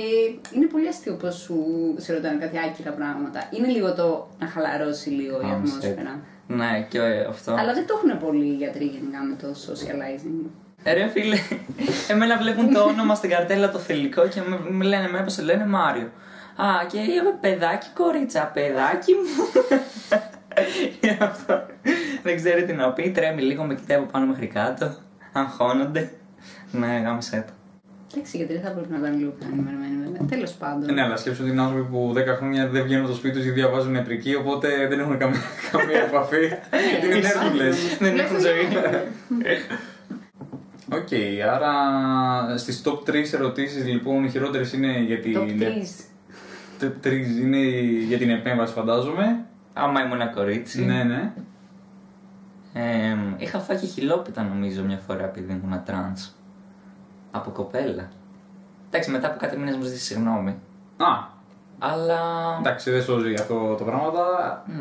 είναι πολύ αστείο πώς σου σε ρωτάνε κάτι άκυρα πράγματα. Είναι λίγο το να χαλαρώσει λίγο η Άμεσα. ατμόσφαιρα. Ναι, και ε, αυτό. Αλλά δεν το έχουν πολύ οι γιατροί γενικά με το socializing. Ε, Ρε φίλε, εμένα βλέπουν το όνομα στην καρτέλα το θελικό και με, με λένε με πώς σε λένε Μάριο. Α, και είμαι παιδάκι κορίτσα, παιδάκι μου. Γι' αυτό δεν ξέρει τι να πει, τρέμει λίγο, με κοιτάει από πάνω μέχρι κάτω, αγχώνονται. Ναι, γάμησέ το. Εντάξει, οι γιατροί θα πρέπει να ήταν λίγο πιο ενημερωμένοι βέβαια. Τέλος πάντων. Ναι, αλλά σκέψου ότι είναι άνθρωποι που 10 χρόνια δεν βγαίνουν από το σπίτι τους γιατί διαβάζουν ιατρική, οπότε δεν έχουν καμία, καμία επαφή. Γιατί είναι έρχουλε. Δεν έχουν ζωή. Οκ, άρα στις top 3 ερωτήσεις λοιπόν οι χειρότερες είναι για την. Το τρεις. Top 3 είναι για την επέμβαση, φαντάζομαι. Άμα ήμουν ένα κορίτσι. Ναι, ναι. Ε, είχα φάει και χιλόπιτα νομίζω μια φορά επειδή ήμουν τρανς. Από κοπέλα. Εντάξει, μετά από κάτι μήνες μου ζήτησε συγγνώμη. Α, Αλλά. εντάξει, δεν σώζει αυτό το πράγμα.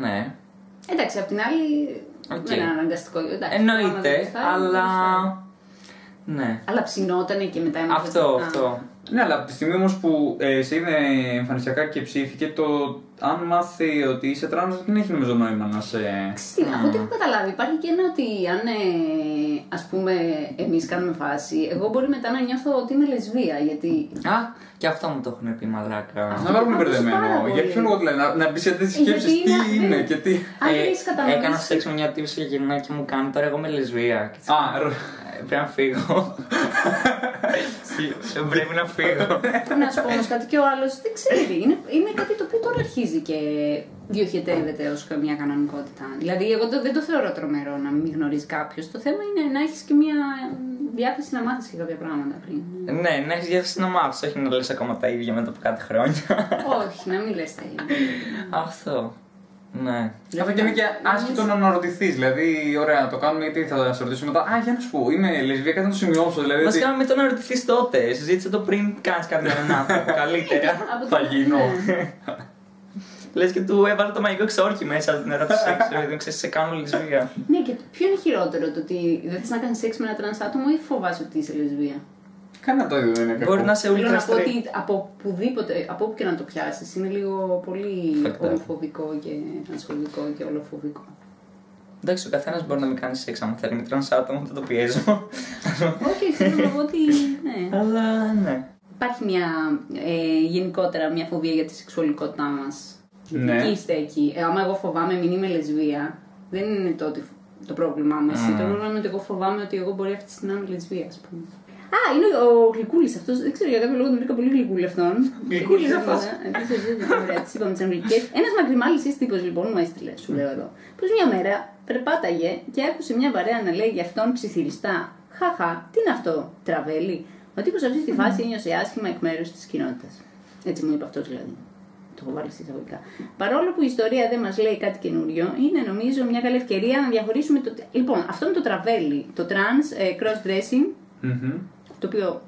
Ναι. Εντάξει, απ' την άλλη Οκ. δεν είναι αναγκαστικό. Εντάξει, άμα δεν Εννοείται, γουστάρει, αλλά. δεν γουστάρει. Ναι. Αλλά ψηνότανε και μετά έμαθε- Αυτό, Α. αυτό. Ναι, αλλά από τη στιγμή όμως που ε, σε είδε εμφανισιακά και ψήθηκε, το αν μάθει ότι είσαι τρανς δεν έχει νομίζω νόημα να σε. Ξέρεις τι, Από ό,τι έχω καταλάβει, υπάρχει και ένα ότι αν ε, ας πούμε εμείς κάνουμε φάση, εγώ μπορεί μετά να νιώθω ότι είμαι λεσβία, γιατί Α, και αυτό μου το έχουν πει μαλάκα. Να βάλουμε Άκουσα μπερδεμένο. πάρα πολύ. Για ποιο λόγο δηλαδή, να, να μπεις σε τέτοιες Ε, γιατί σκέψεις τι είναι- είμαι ναι. και τι. αν Ε, έχεις κατανοήσει... Έκανα σεξ με μια τύπισσα και γυρνάει και μου κάνει τώρα εγώ είμαι λεσβία. Και Α, ρο- Ε, Πρέπει να φύγω. Ε, Πρέπει να φύγω. Να σου πω όμως κάτι και ο άλλος δεν ξέρει. Είναι, είναι κάτι το οποίο τώρα αρχίζει και διοχετεύεται ως μια κανονικότητα. Δηλαδή, εγώ το- δεν το θεωρώ τρομερό να μην γνωρίζει κάποιος. Το θέμα είναι να έχεις και μια διάθεση να μάθεις και κάποια πράγματα πριν. Ναι, να έχεις διάθεση να μάθεις, όχι να λες ακόμα τα ίδια μετά από κάτι χρόνια. Όχι, να μην λες τα ίδια. Αυτό. Ναι. Αυτό και είναι και άσχετο να αναρωτηθείς. Δηλαδή, ωραία, να το κάνουμε γιατί θα σε ρωτήσω μετά. Α, για να σου πω, είμαι λεσβία, κάτι να το σημειώσω. Δηλαδή, ότι Βασικά με το να ρωτηθεί τότε. Συζήτησε το πριν κάνεις κάτι με έναν άνθρωπο. Καλύτερα. Από Θα το- γίνω. Ναι. Λες και του έβαλε το μαγικό ξόρκι μέσα την ερώτηση. Δεν ξέρεις, σε κάνω λεσβία. Ναι, και ποιο είναι χειρότερο, το ότι δεν θες να κάνεις σεξ με ένα τρανς άτομο ή φοβάσαι ότι είσαι λεσβία; Κανένα το ίδιο δεν είναι κακό. Μπορεί να σε Θέλω ultra να πω straight. ότι από οπουδήποτε, από όπου και να το πιάσεις, είναι λίγο πολύ Fucked up. ομοφοβικό και τρανσφοβικό και ολοφοβικό. Εντάξει, ο καθένας μπορεί να μην κάνει σεξ άμα θέλει με τρανς άτομο, δεν το πιέζω. Όχι, θέλω να πω ότι. Ναι. Αλλά ναι. Υπάρχει μια, ε, γενικότερα μια φοβία για τη σεξουαλικότητά μας. Ναι. Εκεί είστε εκεί. Ε, άμα εγώ φοβάμαι μην είμαι λεσβία, δεν είναι το, ότι, το πρόβλημά μου. Εσύ. Mm. Το πρόβλημα είναι ότι εγώ φοβάμαι ότι εγώ μπορεί αυτή τη στιγμή να είμαι λεσβία, ας πούμε. Α, είναι ο γλυκούλης αυτός. Δεν ξέρω για κάποιο λόγο τον βρήκα πολύ γλυκούλη αυτόν. Γλυκούλης αυτός. Ωραία, τη είπαμε τις αγγλικές. Ένας μακριμάλι τύπο λοιπόν μου έστειλε, σου λέω εδώ. Πως μια μέρα περπάταγε και άκουσε μια παρέα να λέει για αυτόν ψιθυριστά. Χαχα, τι είναι αυτό, τραβέλι. Ο τύπος αυτή τη φάση ένιωσε άσχημα εκ μέρους της κοινότητας. Έτσι μου είπε αυτός δηλαδή. Το έχω βάλει στα εισαγωγικά. Παρόλο που η ιστορία δεν μας λέει κάτι καινούριο, είναι νομίζω μια καλή ευκαιρία να διαχωρίσουμε το. Λοιπόν, αυτό είναι το τραβέλι, το trans ε, cross dressing, Μμμ. Το οποίο.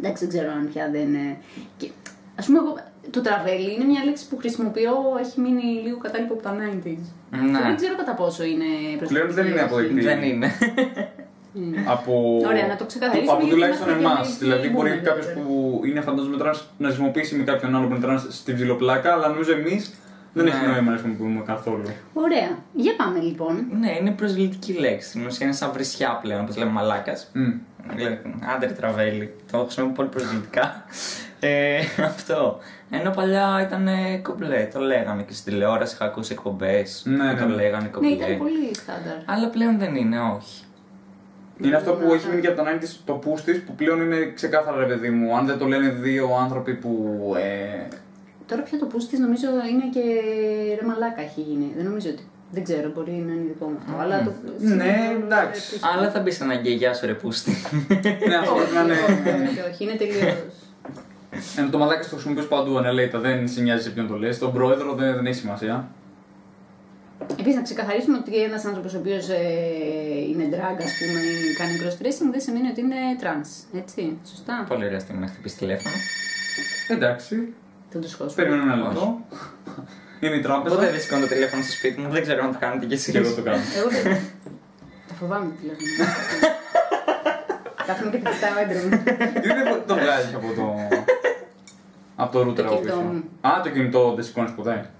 Εντάξει, δεν ξέρω αν πια δεν. είναι- Και, ας πούμε, εγώ, το τραβέλι είναι μια λέξη που χρησιμοποιώ, έχει μείνει λίγο κατάλοιπο από τα 90s. Ναι. Και δεν ξέρω κατά πόσο είναι προσωπική. Πλέον δεν είναι αποδεκτή. Δεν είναι. από, Ωραία, να το ξεκαθαρίσουμε, από γιατί τουλάχιστον είμαστε και εμάς. εμείς Δηλαδή, μπορεί boomer, κάποιος βέβαια. που είναι φαντάζομαι τρανς να χρησιμοποιήσει με κάποιον άλλο που είναι τρανς στην ψηλοπλάκα, αλλά νομίζω εμείς δεν Ναι. έχει νόημα να χρησιμοποιούμε καθόλου. Ωραία. Για πάμε λοιπόν. Ναι, είναι προσβλητική λέξη. Στην ουσία είναι σαν βρισιά πλέον, όπως λέμε μαλάκας. Μμ. Άντερ τραβέλι. Το χρησιμοποιώ πολύ προσβλητικά. Ε, αυτό. Ενώ παλιά ήταν κομπλέ. Το λέγανε και στην τηλεόραση. Είχα ακούσει εκπομπές Ναι, που το ναι. λέγανε Ναι, κομπλέ. ήταν πολύ στάνταρ. Αλλά πλέον δεν είναι, όχι. Είναι αυτό που Ναι. έχει μείνει και από τον Άιντι το πούστη που πλέον είναι ξεκάθαρα ρε παιδί μου. Αν δεν το λένε δύο άνθρωποι που. Ε, Τώρα πια το πούστη νομίζω είναι και ρε μαλάκα έχει γίνει. Δεν νομίζω ότι. Δεν ξέρω, μπορεί να είναι δικό μου αυτό. Αλλά το. Ναι, εντάξει. Αλλά θα μπεις σε ένα γκαιγιά σου ρε πούστη. ναι, αυτό πρέπει να είναι. Όχι, όχι, είναι τελείως. Ενώ το μαλάκι το χρησιμοποιείς παντού ανελέητα, δεν σε νοιάζει σε ποιον το λες. Τον πρόεδρο δεν, δεν έχει σημασία. Επίσης, να ξεκαθαρίσουμε ότι ένας άνθρωπος ο οποίος είναι drag, ας πούμε, ή κάνει cross dressing, δεν σημαίνει ότι είναι trans. Έτσι, σωστά. Πολύ ωραία στιγμή να χτυπήσεις τηλέφωνο. Εντάξει, Δεν το σχόλιο. περιμένουμε ένα λεπτό. Είναι η τράπεζα. Ποτέ δεν σηκώνω το τηλέφωνο στο σπίτι μου, δεν ξέρω αν το κάνετε κι εσεί. Και εγώ το κάνω. Εγώ δεν. Τα φοβάμαι το τηλέφωνο. Κάθομαι και τα κοιτάω έντρεμα. Γιατί δεν το βγάζεις από το. Από το router Το από κινητό πίσω. μου. Α, το κινητό δεν σηκώνεις ποτέ.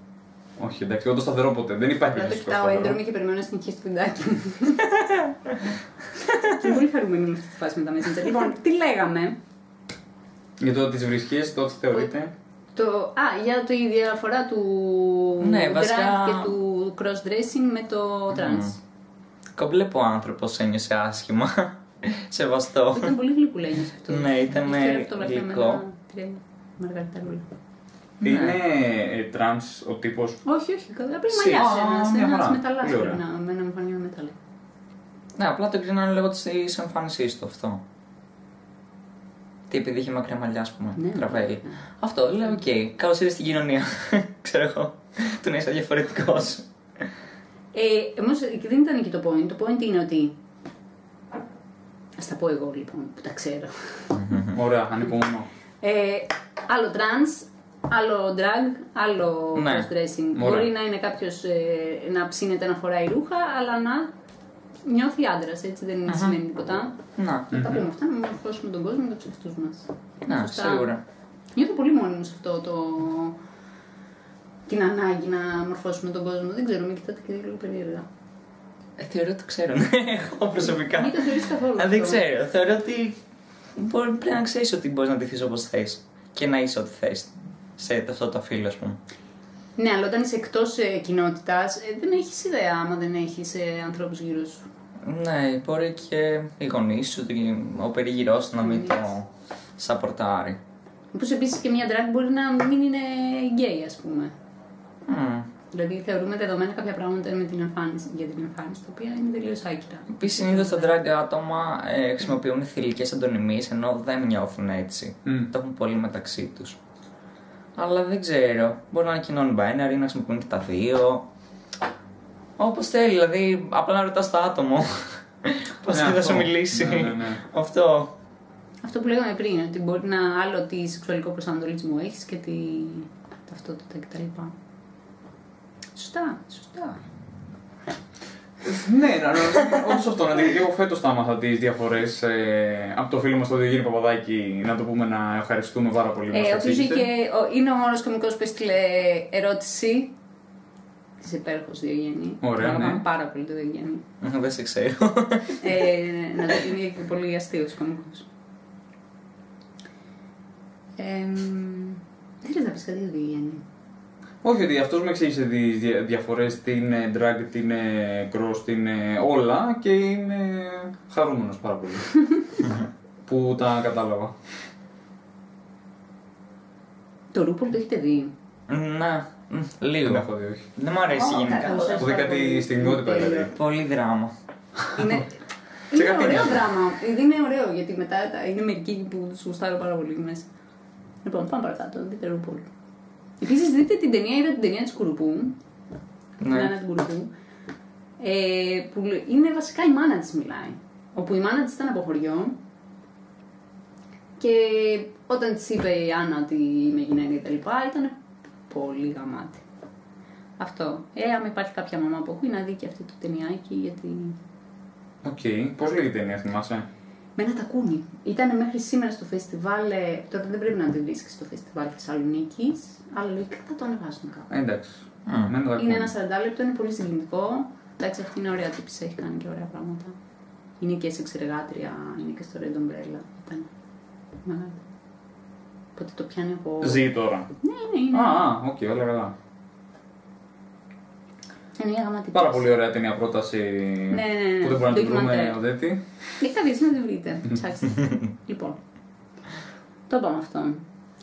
Όχι, εντάξει, εγώ το σταθερό ποτέ. Δεν υπάρχει Απλά το φυσικό κοιτάω σταθερός. έντρεμα και περιμένω να συνεχίσει το βιντεάκι μου. Και είμαι πολύ χαρούμενη με αυτή τη φάση με τα Messenger. Λοιπόν, τι λέγαμε; Για το τις βρισκέ, το τι θεωρείτε. Το, α, για τη διαφορά του Ναι, drag βασικά- και του cross-dressing με το trans. Κομπλέπο άνθρωπος ένιωσε άσχημα. Σεβαστό. Ήταν πολύ γλυκουλένιος αυτό. Ναι, ήταν Έχει ωραία φωτογραφία με γλυκό. ένα τρία μαργαριταρούλα. Ναι. Είναι ε, τρανς ο τύπος; Όχι, όχι, απλά Σι- μαλλιάς Α, ένας, μια ένας χαρά. μεταλλάς Πολύ πρέπει ωραία. να, με ένα εμφανή με μετάλλα. Ναι, απλά το κρίνανε λόγω τη εμφάνισή του αυτό. Τι επειδή είχε μακριά μαλλιά, ας πούμε. Ναι. Τραβέλι. Αυτό, λέω, οκ. Καλώς ήρθες στην κοινωνία. Ξέρω εγώ. Του να είσαι διαφορετικός. Ε, όμως δεν ήταν εκεί το point. Το point είναι ότι. Ας τα πω εγώ λοιπόν, που τα ξέρω. Ωραία, ανυπομονώ. Ε, άλλο trans, άλλο drag, άλλο Ναι. cross-dressing. Ωραία. Μπορεί να είναι κάποιος να ψήνεται να φοράει ρούχα, αλλά να νιώθει άντρας, έτσι δεν σημαίνει τίποτα. Να, Να τα πούμε αυτά, να μορφώσουμε τον κόσμο με του εαυτού μας. να, σίγουρα. Νιώθω πολύ μόνιμος σε αυτό το. την ανάγκη να μορφώσουμε τον κόσμο. Δεν ξέρω, με κοιτάτε και λίγο περίεργα. Ε, θεωρώ ότι το ξέρω. ναι, Εγώ προσωπικά. Μην το θεωρείς καθόλου. Α, δεν αυτό. ξέρω. Θεωρώ ότι μπορεί, πρέπει να ξέρεις ότι μπορείς να ντυθεί όπως θες και να είσαι ό,τι θες. Σε αυτό το φίλο, ας πούμε. Ναι, αλλά όταν είσαι εκτός ε, κοινότητας, δεν έχεις ιδέα άμα δεν έχεις ε, ανθρώπους γύρω σου. Ναι, μπορεί και οι γονείς σου, ο περίγυρός σου να μην το σαπορτάρει. Όπως επίσης και μια drag μπορεί να μην είναι γκέι, ας πούμε. Μμμ. Δηλαδή θεωρούμε δεδομένα κάποια πράγματα με την εμφάνιση, για την εμφάνιση, τα οποία είναι τελείως άκυρα. Επίσης, συνήθως τα drag άτομα ε, χρησιμοποιούν θηλυκές αντωνυμίες ενώ δεν νιώθουν έτσι. Μμ. Το έχουν πολύ μεταξύ τους. Αλλά δεν ξέρω. Μπορεί να είναι κοινών binary, να χρησιμοποιούν και τα δύο. Όπως θέλει, δηλαδή απλά να ρωτάς το άτομο πώς Ναι, θα αυτό. σου μιλήσει. Ναι, ναι, ναι. Αυτό. Αυτό που λέγαμε πριν, ότι μπορεί να άλλο τι σεξουαλικό προσανατολισμό έχεις και τι ταυτότητα κτλ. Σωστά, σωστά. Ναι, να όντως αυτό. Να δει, εγώ φέτος τα άμαθα τις διαφορές ε, από το φίλο μας τον Διογέννη Παπαδάκη. Να το πούμε να ευχαριστούμε πάρα πολύ που μας Ε, το ο οποίο εξήγησε. είναι ο μόνος κωμικός που έστειλε ερώτηση. Της υπέροχος Διογέννη. Ωραία, Τον ναι. αγαπάμε πάρα πολύ το Διογέννη. Δεν σε ξέρω. ε, να το είναι και πολύ αστείο κωμικό. Ε, δεν θες να πεις κάτι για το Διογέννη. Όχι, ότι αυτός με εξήγησε τι διαφορές, τι είναι drag, τι είναι cross, τι είναι όλα και είμαι χαρούμενος πάρα πολύ. που τα κατάλαβα. Το Ρούπολ το έχετε δει; Να, μ, Δεν λίγο. έχω δει, όχι. Δεν μου αρέσει Ω, γενικά. καλά, σας Το δει κάτι πάρα στιγμιότυπα, πολύ. δηλαδή. Πολύ δράμα. Είναι, Σε είναι κάτι ωραίο νοιάζει. δράμα. Ε, Είναι ωραίο γιατί μετά τα- είναι μερικοί που τους γουστάρω πάρα πολύ μέσα. Λοιπόν, πάμε παρακάτω. Δείτε Ρούπολ. Επίσης, δείτε την ταινία, είδα την ταινία της Κουρουπού. Την Ναι. Άννα την Κουρουπού. Ε, που λέ- είναι βασικά η μάνα της μιλάει. Όπου η μάνα της ήταν από χωριό. Και όταν της είπε η Άννα ότι είμαι γυναίκα και τα λοιπά, ήταν πολύ γαμάτη. Αυτό. Ε, άμα υπάρχει κάποια μαμά από εκεί, να δει και αυτή το ταινιάκι, γιατί Οκ. Πώς λέγεται η ταινία, θυμάσαι; Με ένα τακούνι. Ήταν μέχρι σήμερα στο φεστιβάλ. ε, Τώρα δεν πρέπει να τη βρίσκεις στο φεστιβάλ Θεσσαλονίκης, αλλά λογικά θα το ανεβάσουν κάπου. Ε, εντάξει. Μμ. Μένω δακρύα. Είναι ένα 40 λεπτό, είναι πολύ συγκινητικό. Εντάξει, αυτή είναι ωραία τύπης, έχει κάνει και ωραία πράγματα. Είναι και σε εξεργάτρια, είναι και στο Red Umbrella. Ήταν μεγάλη. Οπότε το πιάνει από. Ζει τώρα. Ναι, ναι, είναι. Α, α, οκ, όλα καλά. Είναι μια γαμάτη Πάρα πίεση. πολύ ωραία ταινία πρόταση. Ναι, ναι, ναι. Που δεν μπορούμε να την βρούμε, Ντοκιμαντέρ. Οδέτη. Δεν θα βρείτε να τη βρείτε. Ψάξτε. λοιπόν. Το είπαμε αυτό.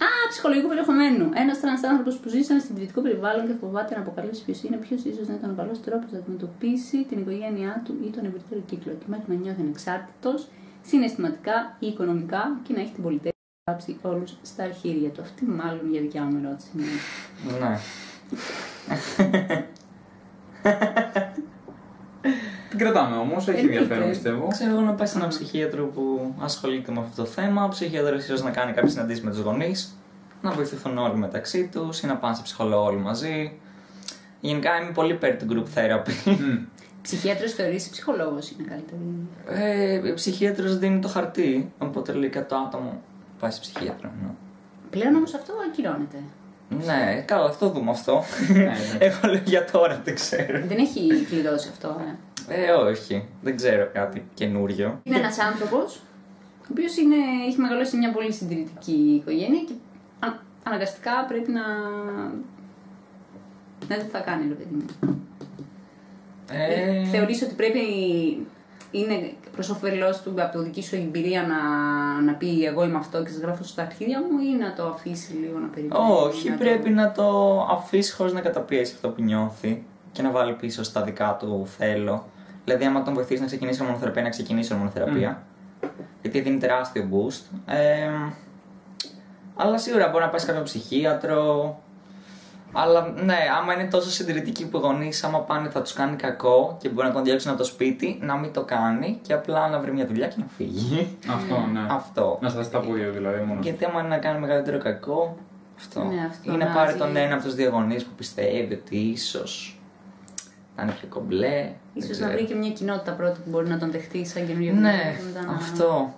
Α, ψυχολογικό περιεχομένο. Ένας τρανς άνθρωπος που ζει σε ένα συντηρητικό περιβάλλον και φοβάται να αποκαλύψει ποιος είναι, ποιος ίσως να ήταν ο καλός τρόπος να αντιμετωπίσει την οικογένειά του ή τον ευρύτερο κύκλο. Και μέχρι να νιώθει ανεξάρτητος, συναισθηματικά ή οικονομικά και να έχει την πολυτέλεια να γράψει όλους στα αρχίδια του. Αυτή μάλλον για δικιά μου ερώτηση. είναι. Ναι. Την κρατάμε όμως, έχει Εννοείται. ενδιαφέρον πιστεύω. Ξέρω εγώ να πάει σε έναν ψυχίατρο που ασχολείται με αυτό το θέμα. Ο ψυχίατρος ίσως να κάνει κάποιες συναντήσεις με τους γονείς, να βοηθηθούν όλοι μεταξύ τους ή να πάνε σε ψυχολόγο όλοι μαζί. Γενικά είμαι πολύ υπέρ του group therapy. Μμ. Ψυχίατρος θεωρείς ψυχολόγος είναι καλύτερη. Ε, ο ψυχίατρος δίνει το χαρτί, οπότε λέει το άτομο πάει σε ψυχίατρο. Ναι. Πλέον όμως αυτό ακυρώνεται. Ναι, καλά, αυτό δούμε αυτό. Ναι, ναι. Εγώ λέω για τώρα δεν ξέρω. Δεν έχει κλειδώσει αυτό, ε. Ε, όχι, δεν ξέρω κάτι καινούριο. Είναι ένας άνθρωπος, ο οποίος έχει μεγαλώσει σε μια πολύ συντηρητική οικογένεια και α- αναγκαστικά πρέπει να. Να δει τι θα κάνει, ρε παιδί μου. Ε, Θεωρείς ότι πρέπει. Είναι προς όφελός του από τη δική σου εμπειρία να, να πει εγώ είμαι αυτό και σας γράφω στα αρχίδια μου ή να το αφήσει λίγο να περιμένει. Όχι, να το- πρέπει να το αφήσει χωρίς να καταπιέσει αυτό που νιώθει και να βάλει πίσω στα δικά του θέλω. Δηλαδή, άμα τον βοηθήσει να ξεκινήσει ορμονοθεραπεία, να ξεκινήσει ορμονοθεραπεία. Γιατί δίνει τεράστιο boost. Ε, αλλά σίγουρα μπορεί να πάει σε κάποιο ψυχίατρο. Αλλά ναι, άμα είναι τόσο συντηρητικοί που οι γονείς, άμα πάνε θα τους κάνει κακό και μπορεί να τον διώξουν από το σπίτι, να μην το κάνει και απλά να βρει μια δουλειά και να φύγει. Αυτό, ναι. Αυτό. Να σταθεί τα πόδια του δηλαδή μόνος. Γιατί άμα είναι να κάνει μεγαλύτερο κακό, αυτό. Ναι, αυτό ή να να πάρει ζει. τον ένα από τους δύο γονείς που πιστεύει ότι ίσως να είναι πιο κομπλέ. δεν Ίσως να ξέρω. βρει και μια κοινότητα πρώτα που μπορεί να τον δεχτεί σαν καινούριο Ναι, παιδί και μετά να- αυτό.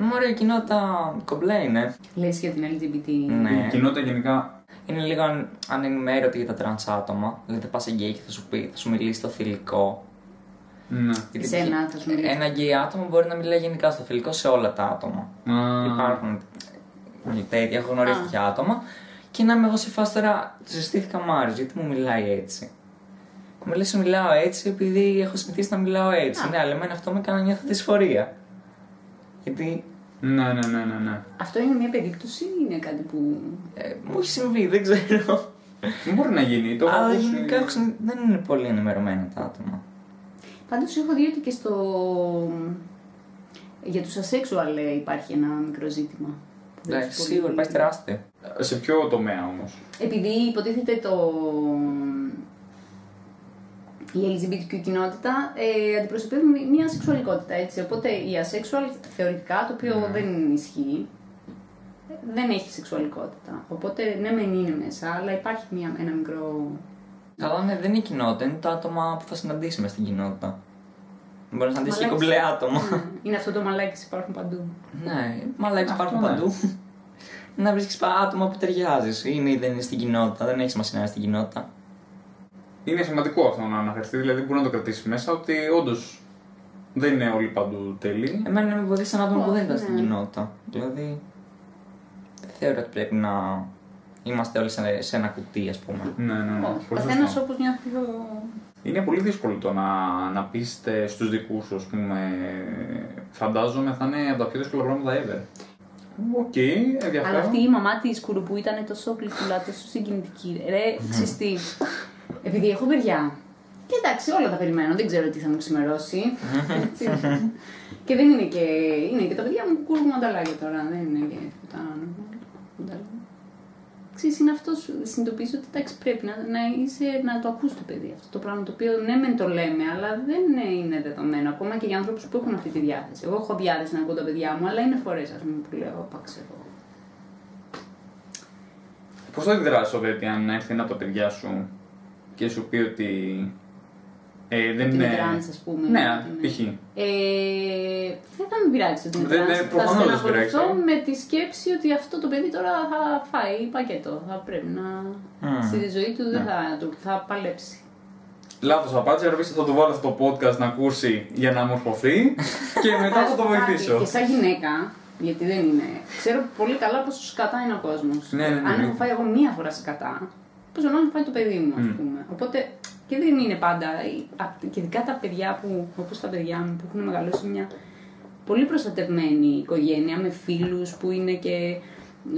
Μωρέ, η κοινότητα κομπλέ είναι. Λες για την LGBT. Ναι. Η κοινότητα γενικά. Είναι λίγο αν, ανενημέρωτη για τα τρανς άτομα. Δηλαδή θα πας σε γκέι και θα σου, πει, θα σου μιλήσει στο θηλυκό. Ναι. Γιατί Εσένα θα σου μιλήσει. Ένα γκέι άτομο μπορεί να μιλάει γενικά στο θηλυκό σε όλα τα άτομα. Α, Υπάρχουν τέτοια, έχω γνωρίσει Α. τέτοια άτομα. Και να είμαι εγώ σε φάση τώρα, του συστήθηκα Μάρι, γιατί μου μιλάει έτσι; Μου λέει σου μιλάω έτσι επειδή έχω συνηθίσει να μιλάω έτσι. Α. Ναι, αλλά εμένα αυτό με έκανε να νιώθω δυσφορία. Γιατί Ναι, ναι, ναι, ναι. ναι. Αυτό είναι μια περίπτωση ή είναι κάτι που. ε, μου έχει συμβεί, δεν ξέρω. Δεν μπορεί να γίνει. Το έχω αλλά ακούσει. γενικά έχω συνη- δεν είναι πολύ ενημερωμένα τα άτομα. Πάντως έχω δει ότι και στο. Για τους asexual ε, υπάρχει ένα μικρό ζήτημα. που δεν Ναι, τους πολύ- σίγουρα υπάρχει τεράστιο. Σε ποιο τομέα όμως; Επειδή υποτίθεται το. Η LGBTQ κοινότητα ε, αντιπροσωπεύει μια σεξουαλικότητα, έτσι. Οπότε η asexual θεωρητικά, το οποίο δεν ισχύει, δεν έχει σεξουαλικότητα. Οπότε ναι, μεν είναι μέσα, αλλά υπάρχει μια, ένα μικρό. Αλλά ναι, δεν είναι η κοινότητα, είναι τα άτομα που θα συναντήσει με στην κοινότητα. Μπορεί να συναντήσει και Μαλάκες. κομπλέ άτομα. Ναι, είναι αυτό το μαλάκι υπάρχουν παντού. Ναι, μαλάκες Αυτό υπάρχουν ναι. παντού. να βρίσκεις άτομα που ταιριάζεις. Είναι ή δεν είναι στην κοινότητα, δεν έχει σημασία να είναι στην κοινότητα. Είναι σημαντικό αυτό να αναφερθεί, δηλαδή μπορεί να το κρατήσει μέσα ότι όντως δεν είναι όλοι παντού τέλειοι. Εμένα με βοήθησε ένα άτομο που δεν ήταν Ναι. στην κοινότητα. Δηλαδή, δεν θεωρώ ότι πρέπει να είμαστε όλοι σε, σε ένα κουτί, ας πούμε. Ναι, ναι, ναι. Όχι, Πολύ καθένας σωστό. όπως νιώθει το. Είναι πολύ δύσκολο το να, να πείστε στους δικούς σου, ας πούμε. Φαντάζομαι θα είναι από τα πιο δύσκολα πράγματα ever. Οκ, ενδιαφέρον. Αλλά αυτή η μαμά της Κουρουπού ήταν τόσο γλυκούλα, τόσο συγκινητική. Ρε, ξέρεις τι, Επειδή έχω παιδιά. Και εντάξει, όλα τα περιμένω. Δεν ξέρω τι θα μου ξημερώσει. Έτσι. και δεν είναι και. Είναι και τα παιδιά μου που κούρουν μανταλάκια τώρα. Δεν είναι και φουτά. Ξέρεις, είναι αυτός σου συνειδητοποιείς ότι εντάξει, πρέπει να, να, είσαι, να το ακούς το παιδί. Αυτό το πράγμα το οποίο ναι, μεν το λέμε, αλλά δεν είναι δεδομένο. Ακόμα και για ανθρώπους που έχουν αυτή τη διάθεση. Εγώ έχω διάθεση να ακούω τα παιδιά μου, αλλά είναι φορές, ας πούμε, που λέω, Πα ξέρω. Πώς θα αντιδράσει ο Δέτη αν έρθει ένα από τα παιδιά σου και σου πει ότι Ε, δεν Ότι είναι είναι. τρανς, ας πούμε. Ναι, ότι π.χ. είναι- Ε, δεν θα με πειράξει ότι είναι Δεν- τρανς. ναι, Θα προφανώς δεν σε στεναχωρηθώ πειράξει. με τη σκέψη ότι αυτό το παιδί τώρα θα φάει πακέτο. Θα πρέπει να. Μμμ. Στη ζωή του δεν Ναι. θα, του- θα παλέψει. Λάθος απάντηση, αλλά θα το βάλω αυτό το podcast να ακούσει για να μορφωθεί και μετά θα το Κάτι, βοηθήσω. Και σαν γυναίκα, γιατί δεν είναι. Ξέρω πολύ καλά πόσο σκατά είναι ο κόσμος. Ναι, ναι, ναι, Αν ναι. έχω φάει εγώ μία φορά σκατά, πόσο να φάει το παιδί μου, ας Μμ. πούμε. Οπότε και δεν είναι πάντα. α- Και ειδικά τα παιδιά που, όπως τα παιδιά μου, που έχουν μεγαλώσει σε μια πολύ προστατευμένη οικογένεια με φίλους που είναι και.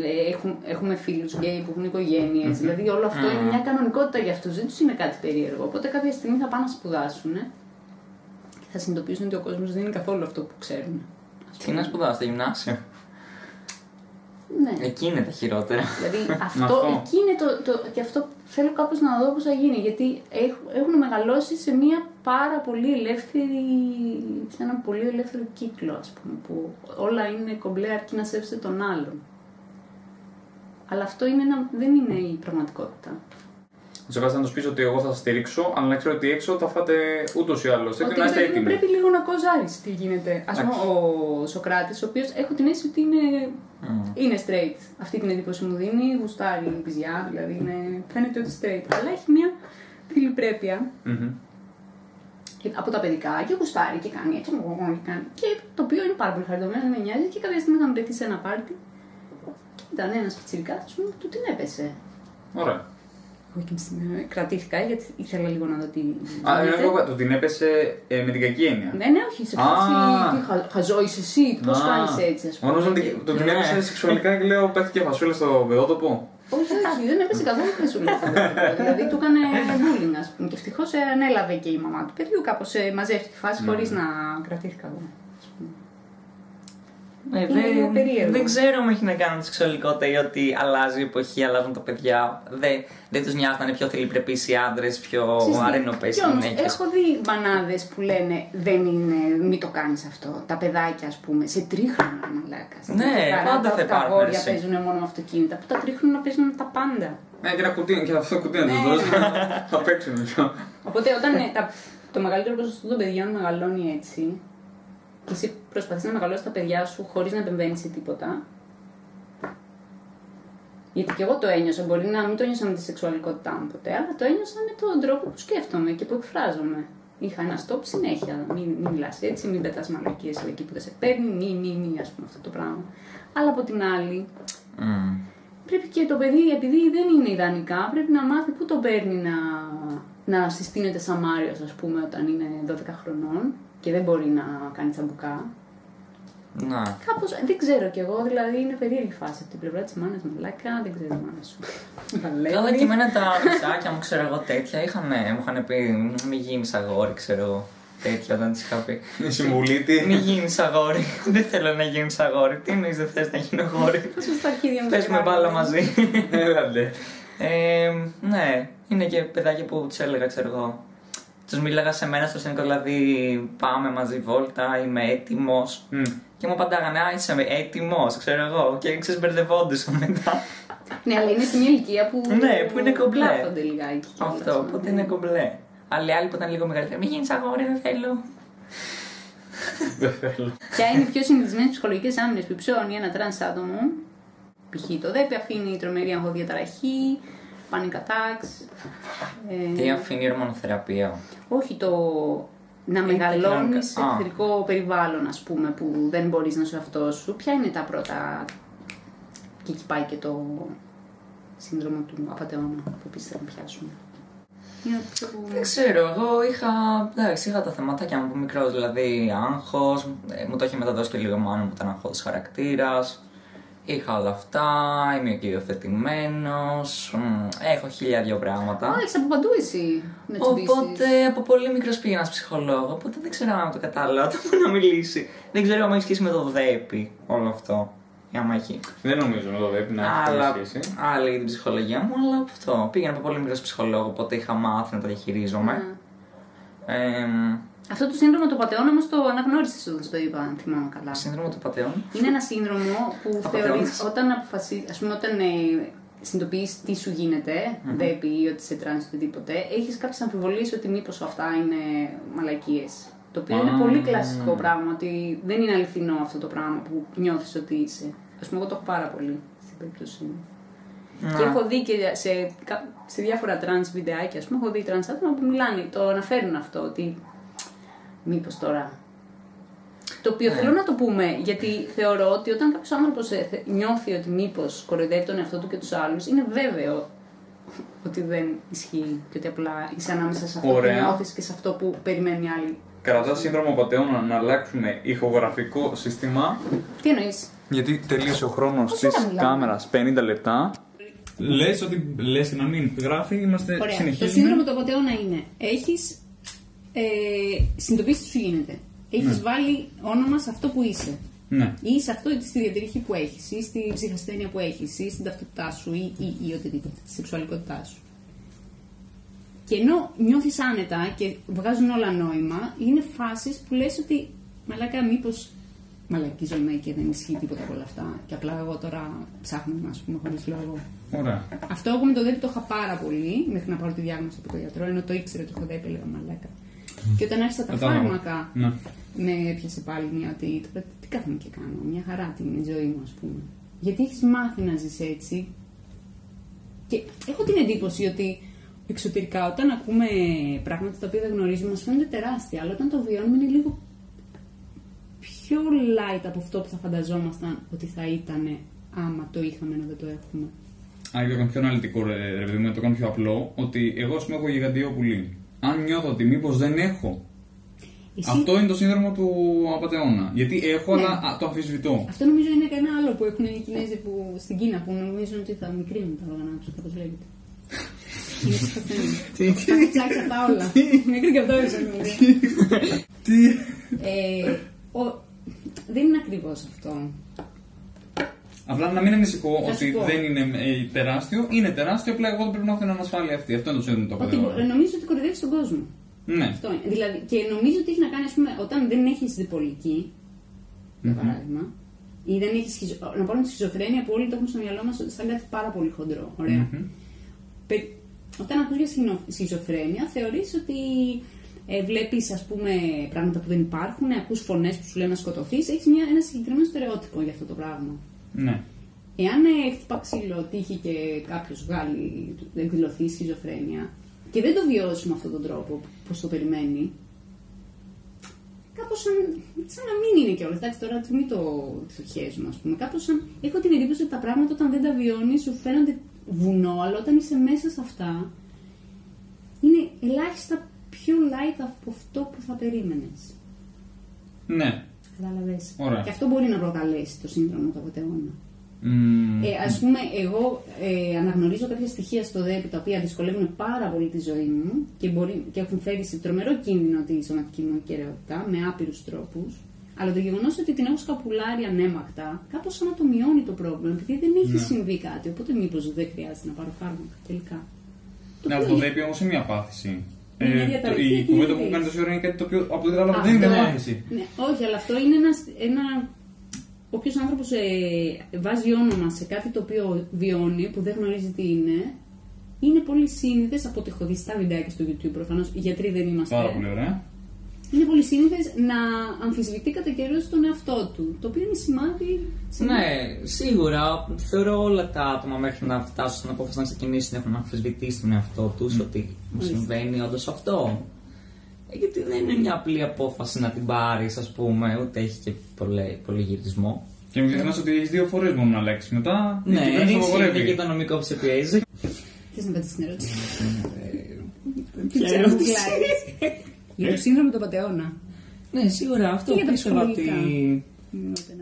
ε, Έχουν, έχουμε φίλους γκέι που έχουν οικογένειες, Δηλαδή, όλο αυτό είναι μια κανονικότητα για αυτούς. Δεν τους είναι κάτι περίεργο. Οπότε, κάποια στιγμή θα πάνε να σπουδάσουν και θα συνειδητοποιήσουν ότι ο κόσμος δεν είναι καθόλου αυτό που ξέρουν. ας Τι πούμε. να σπουδάω στο γυμνάσιο. Ναι. Εκεί είναι τα χειρότερα. Δηλαδή αυτό, Αυτό. εκεί είναι το, το, και αυτό θέλω κάπως να δω πώς θα γίνει γιατί έχ- έχουν μεγαλώσει σε μια πάρα πολύ ελεύθερη, σε ένα πολύ ελεύθερο κύκλο ας πούμε που όλα είναι κομπλέ αρκεί να σέβεσαι τον άλλον. Αλλά αυτό είναι ένα, δεν είναι η πραγματικότητα. Σε βάζει να τους πεις ότι εγώ θα σας στηρίξω, αλλά να ξέρω ότι έξω θα φάτε ούτως ή άλλως. Θέλετε Ότι να είστε πρέπει, έτοιμοι. πρέπει λίγο να κοζάρεις τι γίνεται. Ας πούμε ο Σοκράτης, ο οποίος έχω την αίσθηση ότι είναι Μμ. είναι straight. Αυτή την εντύπωση μου δίνει, γουστάρει η πιζιά, δηλαδή είναι, φαίνεται ότι straight. Αλλά έχει μια φιλιπρέπεια Μμμ. και- από τα παιδικά και γουστάρει και κάνει έτσι και κάνει. Και το οποίο είναι πάρα πολύ χαριτωμένο, δεν με νοιάζει και κάποια στιγμή θα με βρεθεί σε ένα πάρτι και ήταν ένας πιτσιρικάς, μου του την έπεσε. Ωραία. Εγώ εκείνη τη στιγμή κρατήθηκα γιατί ήθελα λίγο να δω τι. Α, γίνεται. εγώ του την έπεσε ε, με την κακή έννοια. Ναι, ναι, όχι, σε φάση. Α. Τι χα, χαζό είσαι εσύ, πώς Α. κάνεις έτσι, ας πούμε. Μόνο ότι Και- του την Ναι. έπεσε σεξουαλικά και λέω πέφτει και φασούλα στο παιδότοπο. Όχι, όχι, δεν έπεσε καθόλου φασούλα. δηλαδή του έκανε bullying, ας πούμε. Και ευτυχώς ανέλαβε και η μαμά του παιδιού. Κάπως μαζεύτηκε η φάση Ναι. χωρίς να κρατήθηκα εγώ. Ας πούμε. Ε, Είναι λίγο δεν, περίεργο. δεν ξέρω αν έχει να κάνει με τη σεξουαλικότητα ή ότι αλλάζει η εποχή, αλλάζουν τα παιδιά. Δεν, δεν τους νοιάζει να είναι πιο θηλυπρεπεί οι άντρες, πιο Ξέρεις τι, αρενοπές οι κι όμως, γυναίκε. Έχω δει μπανάδε που λένε δεν είναι, μην το κάνεις αυτό. Τα παιδάκια, ας πούμε, σε τρίχρονα μαλάκα. Στην Ναι, Τριχαρά, πάντα τα- θα Τα υπάρχουν αγόρια εσύ. παίζουν μόνο με αυτοκίνητα. Που τα τρίχρονα παίζουν με τα πάντα. Ναι, και ένα κουτί, και αυτό το κουτί να τους Ναι, δώσει. ναι. Θα παίξουν πιο. Οπότε όταν ε, τα, το μεγαλύτερο ποσοστό των παιδιών μεγαλώνει έτσι και εσύ προσπαθείς να μεγαλώσεις τα παιδιά σου χωρίς να επεμβαίνεις σε τίποτα. Γιατί και εγώ το ένιωσα, μπορεί να μην το ένιωσα με τη σεξουαλικότητά μου ποτέ, αλλά το ένιωσα με τον τρόπο που σκέφτομαι και που εκφράζομαι. Είχα ένα stop συνέχεια. Μην, μην μιλάς έτσι, μην πετάς μαλακίες εκεί που δεν σε παίρνει, μη, μη, μη, ας πούμε αυτό το πράγμα. Αλλά από την άλλη, Μμ. πρέπει και το παιδί, επειδή δεν είναι ιδανικά, πρέπει να μάθει πού το παίρνει να, να συστήνεται σαν Μάριος, ας πούμε, όταν είναι 12 χρονών και δεν μπορεί να κάνει τσαμπουκά. Να. Κάπως, δεν ξέρω κι εγώ, δηλαδή είναι περίεργη φάση από την πλευρά της μάνας μαλάκα, δεν ξέρω η μάνα σου. Καλά και εμένα τα μισάκια μου, ξέρω εγώ τέτοια, είχαν, μου είχαν πει μην γίνεις αγόρι, ξέρω εγώ. Τέτοια όταν της είχα πει. Η συμβουλή τη. Μην γίνεις αγόρι. δεν θέλω να γίνεις αγόρι. Τι εννοείς δεν θες να γίνω αγόρι; Πώς στα αρχίδια μου. Πες με μπάλα μαζί. Έλατε. Ε, ναι, είναι και παιδάκια που τους έλεγα, ξέρω εγώ. Τους μίλαγα σε μένα στο σύνολο, δηλαδή πάμε μαζί βόλτα, είμαι έτοιμος. Μμ. Και μου απαντάγανε, Α, είσαι έτοιμος, ξέρω εγώ. Και ξεσμπερδευόντουσαν μετά. Ναι, αλλά είναι σε μια ηλικία που. Ναι, που είναι κομπλέ. Πλάθονται λιγάκι. κιόλας, Αυτό, ναι. οπότε είναι κομπλέ. Άλλοι άλλοι που ήταν λίγο μεγαλύτεροι, μην γίνεις αγόρι, δεν θέλω. Δεν θέλω. Ποια είναι οι πιο συνηθισμένες ψυχολογικές άμυνες που υψώνει ένα τρανς άτομο; Π.χ. το ΔΕΠΥ αφήνει τρομερή αγχοδιαταραχή, panic attacks. ε, Τι αφήνει η ορμονοθεραπεία; όχι το να Ή τα μεγαλώνεις κοινωνικά. σε Α. εχθρικό περιβάλλον, ας πούμε, που δεν μπορείς να είσαι ο εαυτός σου. Ποια είναι τα πρώτα. Και εκεί πάει και το σύνδρομο του απαταιώνα που επίση θα πιάσουμε. Είναι αυτό που. Δεν ξέρω, εγώ είχα, εντάξει, είχα τα θεματάκια μου από μικρός, δηλαδή άγχος, ε, μου το είχε μεταδώσει και λίγο η μάνα μου που ήταν αγχώδης χαρακτήρας. Είχα όλα αυτά, είμαι και υιοθετημένος, μ, έχω χίλια δυο πράγματα. Α, έχεις από παντού εσύ να τσιμπήσεις. Οπότε από πολύ μικρός πήγαινα σε ψυχολόγος, οπότε δεν ξέρω αν το κατάλαβα το που να μιλήσει. Δεν ξέρω αν έχει σχέση με το ΔΕΠΗ όλο αυτό. Ή άμα έχει. Δεν νομίζω να το πρέπει να Αλλά, έχει σχέση. άλλη για την ψυχολογία μου, αλλά αυτό. Πήγαινα από πολύ μικρός ψυχολόγος, οπότε είχα μάθει να τα διαχειρίζομαι. Ναι. Ε, Αυτό το σύνδρομο του πατεών όμως το αναγνώρισες όταν το είπα, αν θυμάμαι καλά. σύνδρομο του πατεών. Είναι ένα σύνδρομο που Απατεώνας. θεωρείς όταν αποφασίζει, ας πούμε, όταν ε, συνειδητοποιείς τι σου γίνεται, δεν πει ότι σε τρανς οτιδήποτε, έχεις κάποιες αμφιβολίες ότι μήπως αυτά είναι μαλακίες. Το οποίο είναι Α. πολύ κλασικό πράγμα, ότι δεν είναι αληθινό αυτό το πράγμα που νιώθεις ότι είσαι. Ας πούμε, εγώ το έχω πάρα πολύ στην περίπτωσή μου. Και έχω δει και σε, κα- σε διάφορα τρανς βιντεάκια, ας πούμε, έχω δει τρανς άτομα που μιλάνε, το αναφέρουν αυτό, ότι μήπως τώρα. Το οποίο θέλω να το πούμε, γιατί θεωρώ ότι όταν κάποιος άνθρωπος νιώθει ότι μήπως κοροϊδεύει τον εαυτό του και τους άλλους, είναι βέβαιο ότι δεν ισχύει και ότι απλά είσαι ανάμεσα σε αυτό Ωραία. που νιώθεις και σε αυτό που περιμένουν οι άλλοι. Κρατάς σύνδρομο πατεώνα να αλλάξουμε ηχογραφικό σύστημα; Τι εννοείς; Γιατί τελείωσε ο χρόνος Πόση της ώρα μιλάμε; κάμερας 50 λεπτά. Λες ότι λες και να μην γράφει, είμαστε Ωραία. Το συνεχίζουμε. σύνδρομο του απαταιώνα είναι. Έχεις ε, συνειδητοποιήσεις τι σου γίνεται. Έχεις Ναι. βάλει όνομα σε αυτό που είσαι. Ναι. Ή σε αυτό στη διατηρήχη που έχεις, ή στη ψυχασθένεια που έχεις, ή στην ταυτότητά σου, ή, ή, ή οτιδήποτε, στη σεξουαλικότητά σου. Και ενώ νιώθεις άνετα και βγάζουν όλα νόημα, είναι φάσεις που λες ότι μαλάκα μήπως μαλακίζομαι και δεν ισχύει τίποτα από όλα αυτά. Και απλά εγώ τώρα ψάχνω, α πούμε, χωρίς λόγο. Ωραία. Αυτό εγώ με το ΔΕΠ το είχα πάρα πολύ μέχρι να πάρω τη διάγνωση από τον γιατρό, ενώ το ήξερε ότι έχω ΔΕΠ, έλεγα μαλάκα. Και όταν άρχισα τα Κατάλαβα. φάρμακα, Ναι. με έπιασε πάλι μια ότι τώρα τι κάθομαι και κάνω, μια χαρά την ζωή μου, ας πούμε. Γιατί έχεις μάθει να ζεις έτσι. Και έχω την εντύπωση ότι εξωτερικά όταν ακούμε πράγματα τα οποία δεν γνωρίζουμε, μας φαίνονται τεράστια, αλλά όταν το βιώνουμε είναι λίγο πιο light από αυτό που θα φανταζόμασταν ότι θα ήταν άμα το είχαμε ενώ δεν το έχουμε. Αν και το κάνω πιο αναλυτικό, ρε, ρε παιδί μου, να το κάνω πιο απλό, ότι εγώ, ας πούμε, έχω γιγαντιαίο πουλί. Αν νιώθω ότι μήπως δεν έχω, Εσύ- αυτό είναι το σύνδρομο του απαταιώνα. Γιατί έχω, Ναι. αλλά α, το αμφισβητώ. Αυτό νομίζω είναι και ένα άλλο που έχουν οι Κινέζοι που, στην Κίνα που νομίζουν ότι θα μικρύνουν τα όργανα τους, όπως λέγεται. Είναι ψυχασθένοι. Τι, Τα έχω ψάξει αυτά όλα. Μικρή και αυτό ήρθε. Τι. Ε, ο- Δεν είναι ακριβώς αυτό. Απλά να μην ανησυχώ Θα σου ότι πω. δεν είναι ε, τεράστιο, είναι τεράστιο, απλά εγώ δεν πρέπει να έχω την ανασφάλεια αυτή. Αυτό είναι το σύνδρομο του Ότι απαταιώνα. νομίζω ότι κορυδεύει τον κόσμο. Ναι. Αυτό είναι. Δηλαδή, και νομίζω ότι έχει να κάνει, ας πούμε, όταν δεν έχεις διπολική, για παράδειγμα, ή δεν έχεις σχιζο... να πάρουμε τη σχιζοφρένεια που όλοι το έχουν στο μυαλό μας σαν κάτι πάρα πολύ χοντρό. Ωραία. Μμμ. Πε- Όταν ακούς για σχηνο- σχιζοφρένεια, θεωρείς ότι ε, βλέπεις ας πούμε πράγματα που δεν υπάρχουν, ακούς φωνές που σου λένε να σκοτωθείς, έχεις μια, ένα συγκεκριμένο στερεότυπο για αυτό το πράγμα. Ναι. Εάν ε, χτυπά ξύλο, τύχει και κάποιος βγάλει, εκδηλωθεί σχιζοφρένεια και δεν το βιώσει με αυτόν τον τρόπο, πώς το περιμένει, κάπως σαν, σαν να μην είναι κιόλας. Εντάξει, τώρα μην το, το χέζουμε, ας πούμε. Κάπως σαν. Έχω την εντύπωση ότι τα πράγματα όταν δεν τα βιώνεις σου φαίνονται βουνό, αλλά όταν είσαι μέσα σε αυτά είναι ελάχιστα πιο light από αυτό που θα περίμενες. Ναι. Κατάλαβε. Ωραία. Και αυτό μπορεί να προκαλέσει το σύνδρομο του απαταιώνα. Μμμ. Ε, ας πούμε, εγώ ε, αναγνωρίζω κάποια στοιχεία στο ΔΕΠ τα οποία δυσκολεύουν πάρα πολύ τη ζωή μου και, μπορεί, και έχουν φέρει σε τρομερό κίνδυνο τη σωματική μου κυριότητα με άπειρους τρόπους. Αλλά το γεγονός ότι την έχω σκαπουλάρει ανέμακτα, κάπως σαν να το μειώνει το πρόβλημα, επειδή δεν έχει Ναι. συμβεί κάτι. Οπότε μήπως δεν χρειάζεται να πάρω φάρμακα τελικά. Να οποίο το είναι- δέπει όμως είναι μια πάθηση. Είναι μια Ε, το- διαταραχή η και κουβέντα είναι που κάνεις δεις. τόση ώρα είναι κάτι το οποίο από ό,τι κατάλαβα Αυτό δεν είναι ναι. πάθηση. Ναι, όχι, αλλά αυτό είναι ένα. ένα Όποιο άνθρωπος ε, βάζει όνομα σε κάτι το οποίο βιώνει, που δεν γνωρίζει τι είναι, είναι πολύ σύνηθες από ό,τι έχω δει στα βιντεάκια στο YouTube προφανώς. Οι γιατροί δεν είμαστε. Πάρα πολύ ωραία. Είναι πολύ σύνηθε να αμφισβητεί κατά καιρού τον εαυτό του. Το οποίο είναι σημάδι. Ναι, σίγουρα. Θεωρώ όλα τα άτομα μέχρι να φτάσουν στην απόφαση να ξεκινήσουν έχουν αμφισβητήσει τον εαυτό του ότι μου Μάλιστα. συμβαίνει όντω αυτό. Ε, Γιατί δεν είναι μια απλή απόφαση να την πάρει, α πούμε, ούτε έχει και πολλέ- πολύ γυρισμό. Και μην ξεχνά ότι έχει δύο φορέ μόνο να αλλάξει. Μετά η Ναι, κυβέρνηση το είναι απαγορεύει. και το νομικό που σε πιέζει. Θε να πατήσει την ερώτηση. Ποια ξέρω, ερώτηση? Γλάρεις. Για το σύνδρομο του πατεώνα. Ναι, σίγουρα αυτό Και για τα πίστευα ότι ψυχολογικά.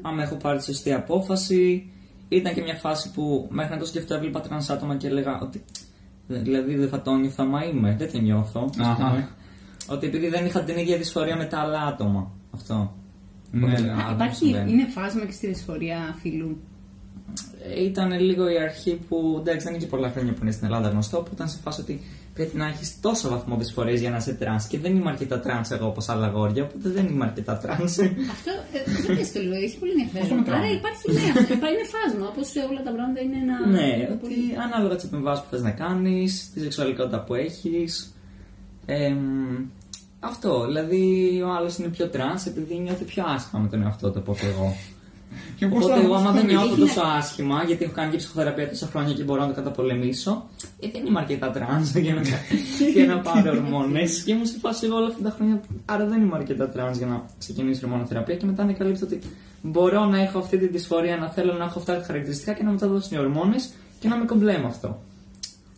άμα έχω πάρει τη σωστή απόφαση. Ήταν και μια φάση που μέχρι να το σκεφτώ έβλεπα τρανς άτομα και έλεγα ότι. Δηλαδή δεν θα το νιώθω άμα είμαι, δεν το νιώθω. ας Αχα. πούμε. Ότι επειδή δεν είχα την ίδια δυσφορία με τα άλλα άτομα. Αυτό. Ναι. Οπότε, Α, α, δεν Υπάρχει, συμβαίνει. είναι φάσμα και στη δυσφορία φύλου. ε, ήταν λίγο η αρχή που εντάξει δεν είναι και πολλά χρόνια που είναι στην Ελλάδα γνωστό, που ήταν σε φάση ότι πρέπει να έχεις τόσο βαθμό δυσφορίας για να είσαι τρανς και δεν είμαι αρκετά τρανς εγώ όπως άλλα αγόρια, οπότε δεν είμαι αρκετά τρανς. Αυτό ε, δεν το λίγο, έχει πολύ ενδιαφέρον. Αυτό με Άρα τράβει. υπάρχει ναι, αυτό, υπάρχει είναι φάσμα, όπως όλα τα πράγματα είναι ένα. ναι, ένα ότι πολύ- ανάλογα τις επεμβάσεις που θες να κάνεις, τη σεξουαλικότητα που έχεις. αυτό, δηλαδή ο άλλος είναι πιο τρανς επειδή νιώθει πιο άσχημα με τον εαυτό του από ότι εγώ. Και πώς Οπότε θα- εγώ, άμα δεν νιώθω Έχει τόσο να- άσχημα, γιατί έχω κάνει και ψυχοθεραπεία τόσα χρόνια και μπορώ να το καταπολεμήσω, ε, δεν είμαι αρκετά τρανς για να, για να πάρω ορμόνες. και ήμουν σε φάση όλα αυτά τα χρόνια. Άρα δεν είμαι αρκετά τρανς για να ξεκινήσω ορμονοθεραπεία. Και μετά ανακαλύπτω ότι μπορώ να έχω αυτή τη δυσφορία, να θέλω να έχω αυτά τα χαρακτηριστικά και να μεταδώσουν οι ορμόνες και να με κομπλέ με αυτό.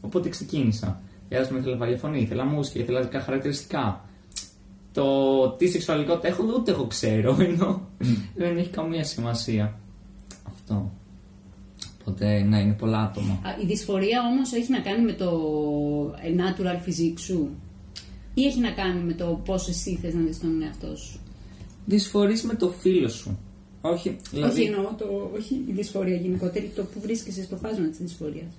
Οπότε ξεκίνησα. Για να πούμε, ήθελα βαλιοφωνή, ήθελα μουσική, ήθελα δικά χαρακτηριστικά. Το τι σεξουαλικότητα έχω, ούτε εγώ ξέρω. Ενώ δεν έχει καμία σημασία. Αυτό. Οπότε, ναι, είναι πολλά άτομα. Α, Η δυσφορία όμως έχει να κάνει με το ε, natural physique σου; Ή έχει να κάνει με το πώ εσύ θες να δεις τον εαυτό σου; Δυσφορείς με το φίλο σου. Όχι, δηλαδή. Όχι εννοώ το, όχι η δυσφορία γενικότερη, το που βρίσκεσαι στο φάσμα της δυσφορίας.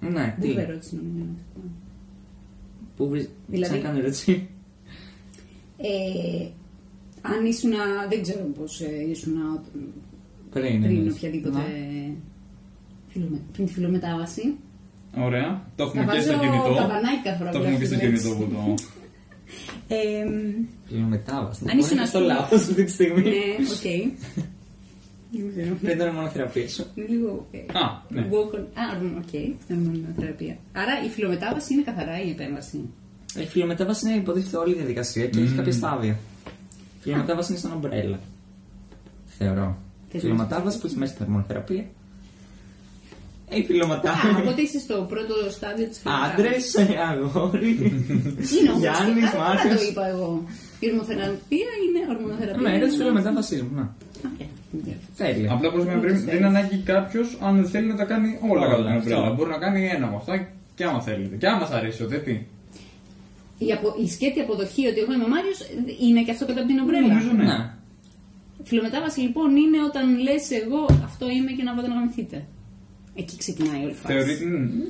Ναι, τι; Δεν ερώτηση νομίζω. είναι αυτό. Πού βρει. Δηλαδή- Δηλαδή. Ξανακάνω ερώτηση. Ε, αν ήσουν, δεν ξέρω πώς ε, ήσουν Πριν, πριν εννοείς. οποιαδήποτε. Ναι. φυλομε- Πριν τη φυλομετάβαση. Ωραία. Το έχουμε Θα και στο βάζω κινητό. καμπανάκι κάθε φορά Το που έχουμε και λέω στο αυτή την κινητό που το. Ε, Φυλομετάβαση. Αν ήσουν, Μπορεί να ας το πούμε- λάθος αυτή τη στιγμή. ναι, οκ. Δεν ξέρω. Πριν την ορμονοθεραπεία σου. Είναι λίγο. ε, Α, ναι. walk on- Α, οκ. θεραπεία. Άρα η φιλομετάβαση είναι καθαρά η επέμβαση. Η φιλομετάβαση είναι υποτίθεται όλη η διαδικασία και έχει κάποια στάδια. Η φιλομετάβαση είναι σαν ομπρέλα. Θεωρώ. Η Θες φιλομετάβαση που έχει μέσα στην ορμονοθεραπεία. Ε, η Α, φιλομετάβαση. οπότε είσαι στο πρώτο στάδιο της Άντρες, αγόρι. Είναι όμω. Γιάννης, Δεν Μάρκο. το είπα εγώ. Η ορμοθεραπεία είναι ορμονοθεραπεία. Ναι, είναι της φυλομετάβασής μου. να. Οκ, δεν Τέλεια. Απλά πως με πριν δεν είναι ανάγκη κάποιος αν δεν θέλει να τα κάνει όλα Όλα, κατά την αυτό. ομπρέλα. Μπορεί να κάνει ένα από αυτά και άμα θέλετε. Και άμα σα αρέσει, ούτε τι. Η, απο... η σκέτη αποδοχή ότι εγώ είμαι ο Μάριος είναι και αυτό κατά από την ομπρέλα. Νομίζω ναι. Ναι. Φυλομετάβαση λοιπόν είναι όταν λες εγώ αυτό είμαι και να πάτε να γαμηθείτε. Εκεί ξεκινάει όλη η φάση. Θεωρεί.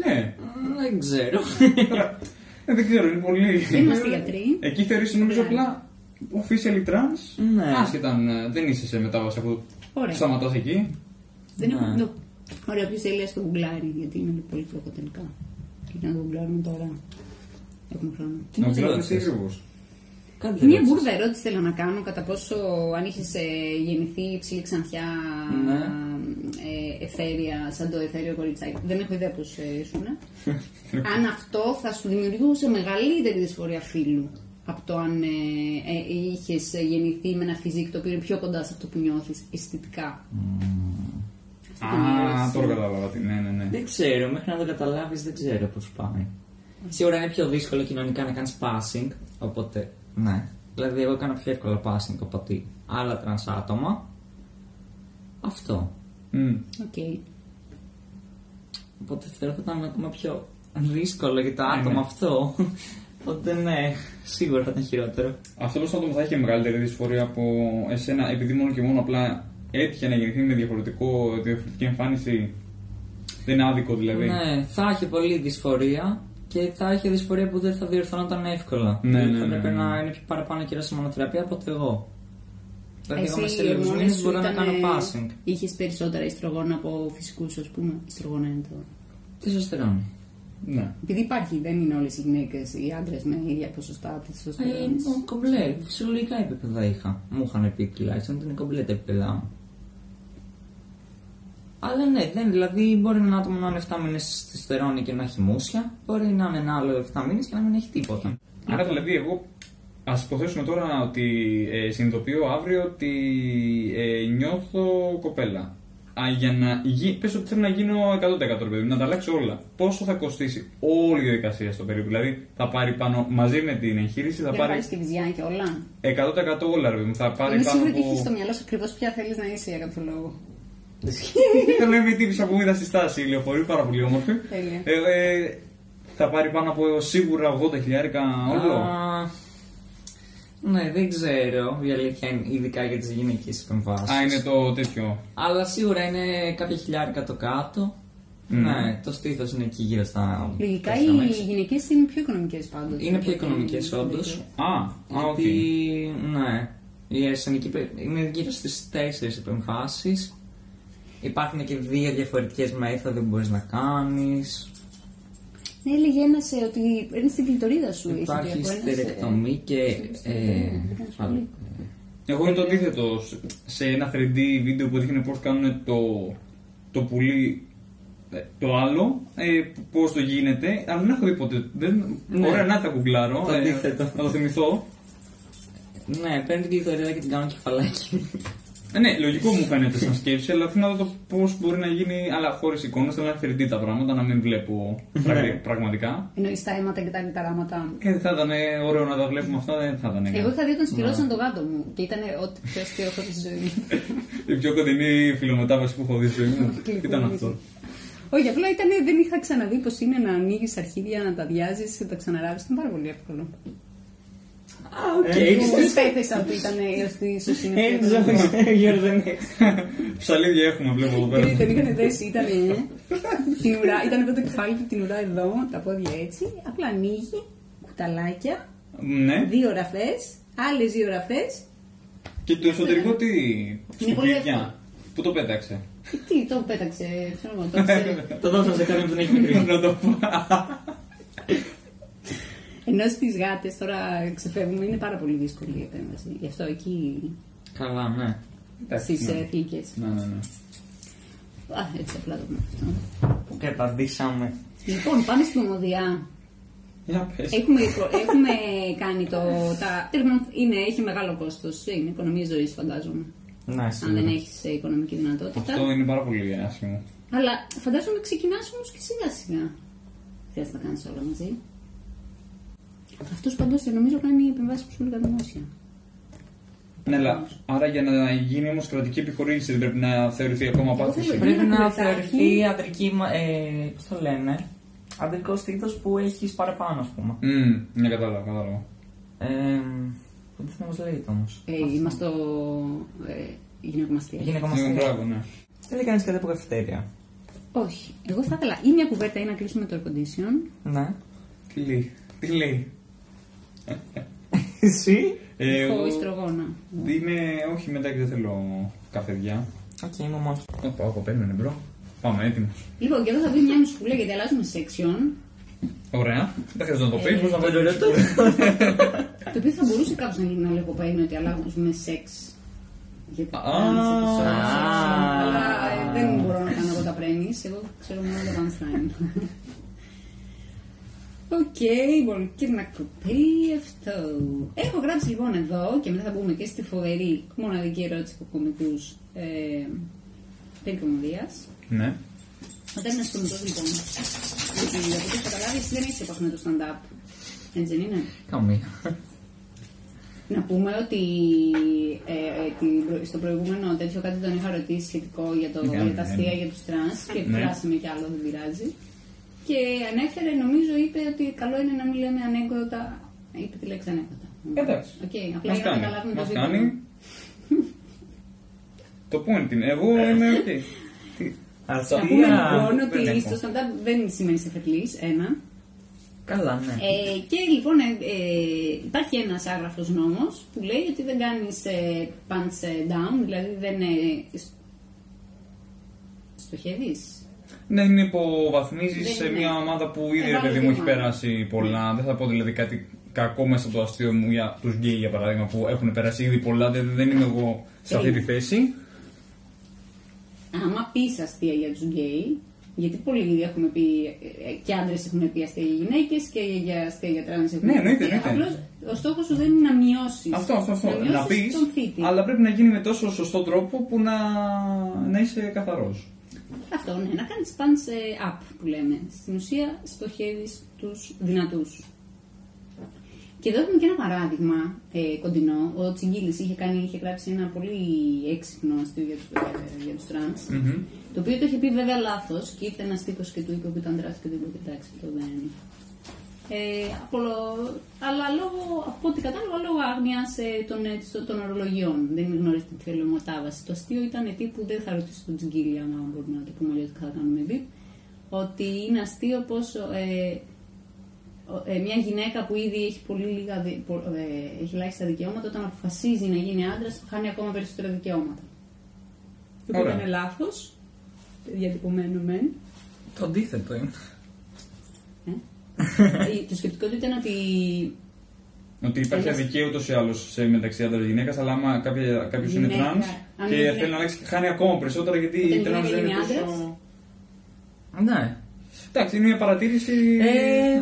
Ναι. Δεν ξέρω. Ε, δεν ξέρω, είναι πολύ. Δεν είμαστε γιατροί. Εκεί θεωρείς νομίζω απλά officially trans. Ναι. Άσχετα αν ε, δεν είσαι σε μετάβαση αφού Ωραία. σταματάς εκεί. Δεν Ναι. έχω. το- Ωραία, όποιο θέλει να το γκουγκλάρει, γιατί είναι πολύ πλοκό τελικά. Και να το γκουγκλάρουμε τώρα. Έχουμε χρόνο. Τι Να μας βλέπεις τι ρώτησες; ακριβώς. Κάντε Μια ερώτηση. μπουρδα ερώτηση θέλω να κάνω κατά πόσο αν είχες γεννηθεί ψηλή ξανθιά Ναι. ε, εθέρια, σαν το εθέριο κοριτσάκι. Δεν έχω ιδέα πώς ήσουν. αν αυτό θα σου δημιουργούσε μεγαλύτερη δυσφορία φύλου από το αν ε, ε, είχες γεννηθεί με ένα φυσικό το οποίο είναι πιο κοντά σε αυτό που νιώθεις αισθητικά. Αυτή είναι η Α, ερώτηση. τώρα κατάλαβα τι. Ναι, ναι, ναι. Δεν ξέρω, μέχρι να το καταλάβεις δεν ξέρω πώς πάει. Σίγουρα είναι πιο δύσκολο κοινωνικά να κάνεις passing, οπότε ναι. Δηλαδή, εγώ έκανα πιο εύκολα passing από ότι άλλα τρανς άτομα. Αυτό. Μμ. Οκ. Οπότε θεωρώ ότι θα ήταν ακόμα πιο δύσκολο για το Ναι, άτομο ναι. αυτό. Οπότε ναι, σίγουρα θα ήταν χειρότερο. Αυτό το άτομο θα είχε μεγαλύτερη δυσφορία από εσένα, επειδή μόνο και μόνο απλά έτυχε να γεννηθεί με διαφορετικό, διαφορετική εμφάνιση. Δεν είναι άδικο δηλαδή. Ναι, θα είχε πολύ δυσφορία και θα είχε δυσφορία που δεν θα διορθωνόταν εύκολα. Ναι, Δηλαδή, ναι, θα ναι, έπρεπε ναι. να είναι πιο παραπάνω καιρός σε ορμονοθεραπεία από ότι εγώ. Δηλαδή, εγώ Εσύ, μέσα σε οι λίγου ορμόνες μήνε σου μπορώ να ήταν, κάνω ε, passing. Είχες περισσότερα ιστρογόνα από φυσικούς, ας πούμε. Ιστρογόνα είναι το. Τι σωστερώνει. Ναι. Επειδή υπάρχει, δεν είναι όλες οι γυναίκες οι άντρες με ίδια ποσοστά της Ε, είναι κομπλέ. Φυσιολογικά επίπεδα είχα. Μου είχαν πει τουλάχιστον ότι είναι κομπλέ τα επίπεδά μου. Αλλά ναι, δεν, δηλαδή μπορεί ένα άτομο να είναι 7 μήνες στη στερόνη και να έχει μουσια, μπορεί να είναι ένα άλλο 7 μήνες και να μην έχει τίποτα. Άρα δηλαδή εγώ Α υποθέσουμε τώρα ότι ε, συνειδητοποιώ αύριο ότι ε, νιώθω κοπέλα. Α, για να γι... πες ότι θέλω να γίνω 100% ρε παιδί μου, να τα αλλάξω όλα. Πόσο θα κοστίσει όλη η διαδικασία στο περίπου. Δηλαδή θα πάρει πάνω μαζί με την εγχείρηση, θα Για να πάρει πάρεις και βυζιά και όλα. 100% όλα ρε παιδί μου. Θα πάρει Είμαι πάνω σίγουρη ότι έχει στο από. μυαλό σου ακριβώς ποια θέλεις να είσαι για κάποιο λόγο. Θέλω να είμαι η τύπησα που είδα στη στάση η λεωφορείο, πάρα πολύ όμορφη. Τέλεια. Ε, ε, θα πάρει πάνω από σίγουρα 80 χιλιάρικα όλο. Α, Ναι, δεν ξέρω η αλήθεια είναι, ειδικά για τις γυναικές επεμβάσεις. Α, είναι το τέτοιο. Αλλά σίγουρα είναι κάποια χιλιάρικα το κάτω. Ναι, το στήθος είναι εκεί γύρω στα. Λογικά τέσσερα οι μέσα. γυναικές είναι πιο οικονομικές πάντως. Είναι πιο οικονομικές όντως. Α, α, οκ. Γιατί, ναι, η αισθανική πε- είναι γύρω στις τέσσερις επεμβάσεις. Υπάρχουν και δύο διαφορετικές μέθοδοι που μπορείς να κάνεις. Ναι, έλεγε ένας ότι είναι στην κλειτορίδα σου. έχει Υπάρχει διαφορά, ένας, στερεκτομή και. Ε, άλλο. Εγώ είναι το αντίθετο. Σε ένα 3D βίντεο που δείχνει πώς κάνουν το, το πουλί ε, το άλλο, ε, πώς το γίνεται, αλλά δεν έχω δει ποτέ. Δεν, Ναι. Ωραία, να τα κουκλάρω. Το ε, αντίθετο. να το θυμηθώ. ναι, παίρνουν την κλειτορίδα και την κάνουν κεφαλάκι. Ε, ναι, λογικό μου φαίνεται σαν σκέψη, αλλά θέλω να δω πώς μπορεί να γίνει, αλλά χωρίς εικόνες, θέλω να είναι 3D τα πράγματα, να μην βλέπω πραγ- πραγματικά. Εννοείς τα αίματα και τα λιταράματα. Και δεν θα ήταν ωραίο να τα βλέπουμε αυτά, δεν θα ήταν. Εγώ είχα δει όταν στηρώσαν το γάτο μου και ήταν ό,τι πιο αστείο έχω δει στη ζωή μου. Η πιο κοντινή φιλομετάβαση που έχω δει στη ζωή μου. Τι ήταν αυτό. Όχι, απλά ήταν, δεν είχα ξαναδεί πώ είναι να ανοίγεις αρχίδια, να τα διάζει και τα ξαναράβεις. Ήταν πάρα πολύ εύκολο. Α, οκ. Δεν υπέθεσα ότι ήταν ότι ίσω είναι. πιο εύκολο. Ένζο, Γιώργο, δεν έχει. Ψαλίδια έχουμε, βλέπω εδώ πέρα. Γιατί τον είχαν δέσει, ήταν την ουρά, ήταν εδώ το κεφάλι του, την ουρά εδώ, τα πόδια έτσι. Απλά ανοίγει, κουταλάκια, Ναι. δύο ραφές, άλλες δύο ραφές. Και το εσωτερικό τι. Είναι πολύ Σκουπίδια; εύκολο. Πού το πέταξε; Τι, το πέταξε, ξέρω εγώ, το ξέρει. Το δώσω σε κάποιον που τον έχει μικρή. Να το πω. Ενώ στις γάτες τώρα ξεφεύγουμε, είναι πάρα πολύ δύσκολη η επέμβαση. Γι' αυτό εκεί Καλά, ναι. Εντάξει, στις ναι. θηλυκέ. Ναι, ναι, ναι. Α, έτσι απλά το πούμε αυτό. Που καταντήσαμε. Λοιπόν, πάμε στην ομοδιά. Για πες. Έχουμε, έχουμε κάνει το. Τα, τέλος πάντων, είναι, έχει μεγάλο κόστος. Είναι οικονομία ζωής, φαντάζομαι. Ναι, Αν δεν σίγουρα. έχει οικονομική δυνατότητα. Αυτό είναι πάρα πολύ άσχημο. Αλλά φαντάζομαι ξεκινάς όμως και σιγά σιγά. Χρειάζεται να κάνεις όλα μαζί. Αυτός πάντως νομίζω κάνει επεμβάσει που σου έλεγα δημόσια. Ναι, αλλά άρα για να γίνει όμως κρατική επιχορήγηση δεν πρέπει να θεωρηθεί ακόμα πάθηση. θέλω- Πρέπει να Κουλετάκι. θεωρηθεί αντρική. μα- Ε, Πώς το λένε. Αντρικό στήθος που έχεις παραπάνω, ας πούμε. Μμμ, ναι, κατάλαβα, κατάλαβα. Ε, δεν θυμάμαι πώς λέγεται όμως. Ε, είμαστε το. Ε, γυναικομαστία. Ναι, Γυναικομαστία. μπράβο, ναι. Θέλει κανείς κάτι από καφετέρια. Όχι. Εγώ θα ήθελα ή μια κουβέρτα ή να κλείσουμε το air condition. Ναι. Τι λέει. Τι λέει. Εσύ; Ε, Έχω εγώ ιστρογόνα. είμαι, όχι μετά και δεν θέλω καφεδιά. Οκ, είμαι μόνο. Ω, πάω, πάω, περίμενε μπρο. Πάμε, έτοιμος. Λοιπόν, και εδώ θα βγει μια μουσικούλα γιατί αλλάζουμε section. Ωραία. Δεν χρειάζεται να το πεις, Ε, μπορείς να βάλεις Το οποίο θα μπορούσε κάποιος να γίνει να λογοπαίγνει ότι αλλάζουμε σεξ. Γιατί Α, κάνεις επεισόδιο α. section, Αλλά ε, δεν μπορώ να κάνω εγώ τα premise. Εγώ ξέρω μόνο το punchline. Οκ, μπορεί να κοπεί αυτό. Έχω γράψει λοιπόν εδώ και μετά θα μπούμε και στη φοβερή μοναδική ερώτηση από κωμικού ε, περί κωμωδίας. Ναι. Όταν είναι κωμικό λοιπόν, γιατί από ό,τι έχω καταλάβεις εσύ δεν έχεις επαφή με το stand-up. Έτσι δεν είναι; Καμία. Να πούμε ότι ε, ε, την προ- στο προηγούμενο τέτοιο κάτι τον είχα ρωτήσει σχετικό για, το, Ναι, για τα ναι, αστεία ναι. για τους τρανς και Ναι. φτιάσαμε κι άλλο, δεν πειράζει. Και ανέφερε, νομίζω, είπε ότι καλό είναι να μην λέμε ανέκδοτα. Είπε τη λέξη ανέκδοτα. Εντάξει. Οκ, απλά Μας για να κάνει. καταλάβουμε το Μας ζήτημα. κάνει. Το point είναι. Εγώ είμαι οκ. Τι- Να Αστεία. πούμε λοιπόν δεν ότι έχω. στο stand-up δεν σημαίνει σε ένα. Καλά, ναι. Ε, και λοιπόν ε, ε, υπάρχει ένας άγραφος νόμος που λέει ότι δεν κάνεις ε, punch down, δηλαδή δεν ε, σ- στοχεύεις. Ναι, είναι υποβαθμίζεις Δεν σε είναι. μια ομάδα που ήδη ρε Μεγάλο παιδί μου έχει βήμα. περάσει πολλά. Δεν θα πω δηλαδή κάτι κακό μέσα από το αστείο μου για τους γκέι για παράδειγμα που έχουν περάσει ήδη πολλά. Δεν, δεν είμαι εγώ σε αυτή τη θέση. Άμα πεις αστεία για τους γκέι, γιατί πολλοί έχουμε πει, ε, και άντρες έχουν πει αστεία για γυναίκες και για αστεία για τρανς έχουν Ναι, πει εννοείται, αστεία. εννοείται. Απλώς ο στόχος σου δεν είναι να μειώσεις. Αυτό, αυτό, αυτό. Να, Να μειώσεις πεις, τον θύτη. αλλά πρέπει να γίνει με τόσο σωστό τρόπο που να, να είσαι καθαρός. Αυτό, ναι, να κάνεις punch ε, up που λέμε. Στην ουσία στοχεύεις τους δυνατούς. Και εδώ έχουμε και ένα παράδειγμα ε, κοντινό. Ο Τσιγκίλης είχε, κάνει, είχε γράψει ένα πολύ έξυπνο αστείο για, τους- ε, για τους τρανς. Το οποίο το είχε πει βέβαια λάθος και ήρθε ένας τύπος και του είπε που ήταν τρανς και του είπε εντάξει αυτό δεν Ε, από, αλλά λόγω, από ό,τι κατάλαβα, λόγω άγνοιας ε, των, ε, των, των ορολογιών. Δεν γνώριζε τη φυλομετάβαση. Το αστείο ήταν τύπου, δεν θα ρωτήσω τον Τζιγκίλια, αν μπορούμε να το πούμε αλλιώς θα κάνουμε δει, ότι είναι αστείο πως ε, ε, μια γυναίκα που ήδη έχει πολύ λίγα, δι- πο- ε, έχει ελάχιστα δικαιώματα, όταν αποφασίζει να γίνει άντρας, χάνει ακόμα περισσότερα δικαιώματα. Το οποίο Ωραία. είναι λάθος, διατυπωμένο μεν. Το αντίθετο είναι. Ε. το σκεπτικό του ήταν ότι Ότι υπάρχει Ένας- αδικία ούτως ή άλλως μεταξύ άντρας και γυναίκας, αλλά άμα κάποιος είναι Γυναίκα, τρανς αν και είναι- θέλει να αλλάξει, χάνει ακόμα περισσότερα γιατί Όταν η η τρανς γυναίκα δεν είναι γίνει τόσο. Ναι. Εντάξει, είναι μια παρατήρηση. Ε,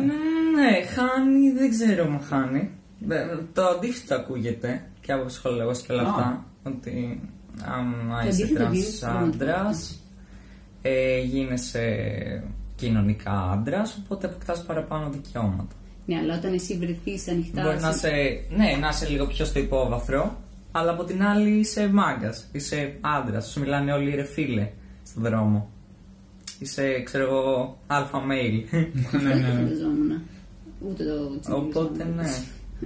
ναι, χάνει, δεν ξέρω αν χάνει. Δε- Το αντίθετο ακούγεται και από ψυχολόγος και όλα Α. αυτά. Ότι άμα Το είσαι αντίθετο τρανς γίνεται στην πραγματικότητα. άντρας, ε, γίνεσαι κοινωνικά άντρας, οπότε αποκτάς παραπάνω δικαιώματα. Ναι, αλλά όταν εσύ βρεθείς ανοιχτά. Μπορεί να σε- είσαι, ναι, να είσαι λίγο πιο στο υπόβαθρο, αλλά από την άλλη είσαι μάγκας. Είσαι άντρας. Σου μιλάνε όλοι ρε φίλε στον δρόμο. Είσαι, ξέρω εγώ, alpha male. ναι, ναι, Δεν το ναι. φανταζόμουν. Ούτε το Οπότε ναι.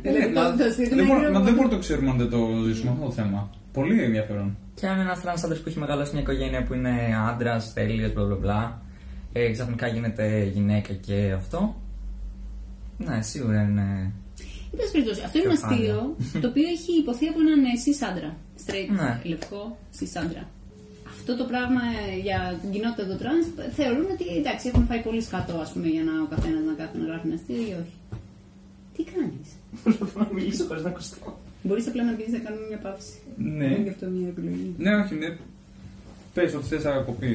Δηλαδή, μα- το αστείο δεν μπορώ- είναι Μα δεν γρήγορο. μπορούμε να το ξέρουμε αν δεν το ζήσουμε αυτό το θέμα. Πολύ ενδιαφέρον. Και αν ένας τρανς άντρας που έχει μεγαλώσει μια οικογένεια που είναι άντρας, τέλειος, μπλα μπλα μπλα, ε, ξαφνικά γίνεται γυναίκα και αυτό. Ναι, σίγουρα είναι. Εν πάση περιπτώσει, αυτό είναι Πιο ένα αστείο το οποίο έχει ειπωθεί από έναν cis άντρα. Straight, Ναι. λευκό, cis άντρα. Αυτό το πράγμα ε, για την κοινότητα των τρανς θεωρούν ότι εντάξει έχουν φάει πολύ σκατό ας πούμε, για να ο καθένας να κάθεται να γράφει ένα αστείο ή όχι. Τι κάνεις; Προσπαθώ να μιλήσω χωρίς να ακουστώ. Μπορείς απλά να πεις να κάνουμε μια παύση. Ναι. Είναι γι' αυτό μια επιλογή. Ναι, όχι, ναι. Πες ότι θε αγακοπή.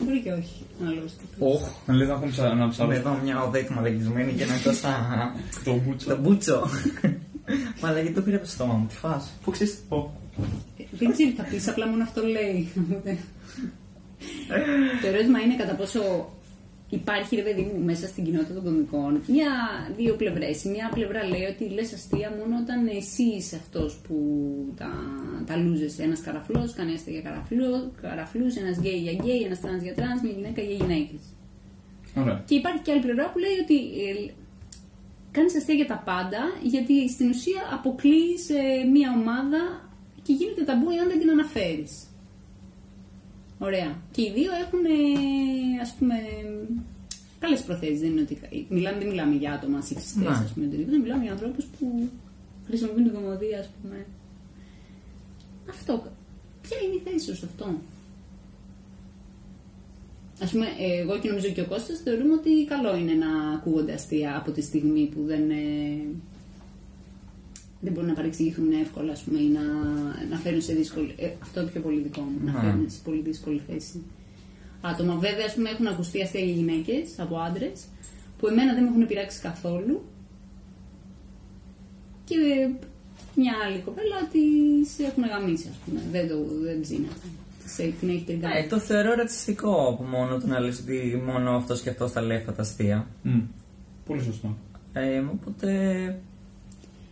Μπορεί και όχι, ανάλογα στο τι. Όχι. Να λες να έχουμε ψα- να Είμαι ψάρω εδώ μια οδέτημα λεγισμένη και να τόσα. το μπούτσο. Το μπούτσο. Μα αλλά γιατί το πήρα από το στόμα μου, τι φας. Πού ξέρεις τι πω. Ε, Δεν ξέρω τι θα πει, απλά μόνο αυτό λέει. το ερώτημα είναι κατά πόσο υπάρχει, ρε παιδί μου, μέσα στην κοινότητα των κομικών μια, δύο πλευρές. Η μια πλευρά λέει ότι λες αστεία μόνο όταν εσύ είσαι αυτός που τα, τα λούζεσαι. Ένας καραφλός κάνει αστεία για καραφλούς, ένας γκέι για γκέι, ένας τρανς για τρανς, μια γυναίκα για γυναίκες. Ωραία. Και υπάρχει και άλλη πλευρά που λέει ότι ε, κάνεις αστεία για τα πάντα, γιατί στην ουσία αποκλείεις ε, μία ομάδα και γίνεται ταμπού εάν δεν την αναφέρεις. Ωραία. Και οι δύο έχουν, ε, ας πούμε, καλές προθέσεις. Δεν, είναι ότι, μιλάμε, δεν μιλάμε για άτομα σεξιστές, Ναι. ας πούμε, οτιδήποτε. μιλάμε για ανθρώπους που χρησιμοποιούν την κομμωδία, ας πούμε. Αυτό. Ποια είναι η θέση σου σε αυτό; Α πούμε, εγώ και νομίζω και ο Κώστας θεωρούμε ότι καλό είναι να ακούγονται αστεία από τη στιγμή που δεν, ε, δεν μπορούν να παρεξηγηθούν εύκολα, ας πούμε, ή να, να φέρουν σε δύσκολη. Ε, αυτό είναι πιο πολύ δικό μου, να Ναι. φέρουν σε πολύ δύσκολη θέση. Άτομα, βέβαια, ας πούμε, έχουν ακουστεί αστεία για γυναίκες από άντρες, που εμένα δεν με έχουν πειράξει καθόλου. Και ε, μια άλλη κοπέλα τη έχουν γαμίσει, ας πούμε. Δεν, το, δεν ψήνεται. Σε, την έχει τριγκάρει. Ε, το θεωρώ ρατσιστικό από μόνο του να λες ότι μόνο αυτός και αυτός θα λέει αυτά τα αστεία. Μμ. Πολύ σωστό. Ε, οπότε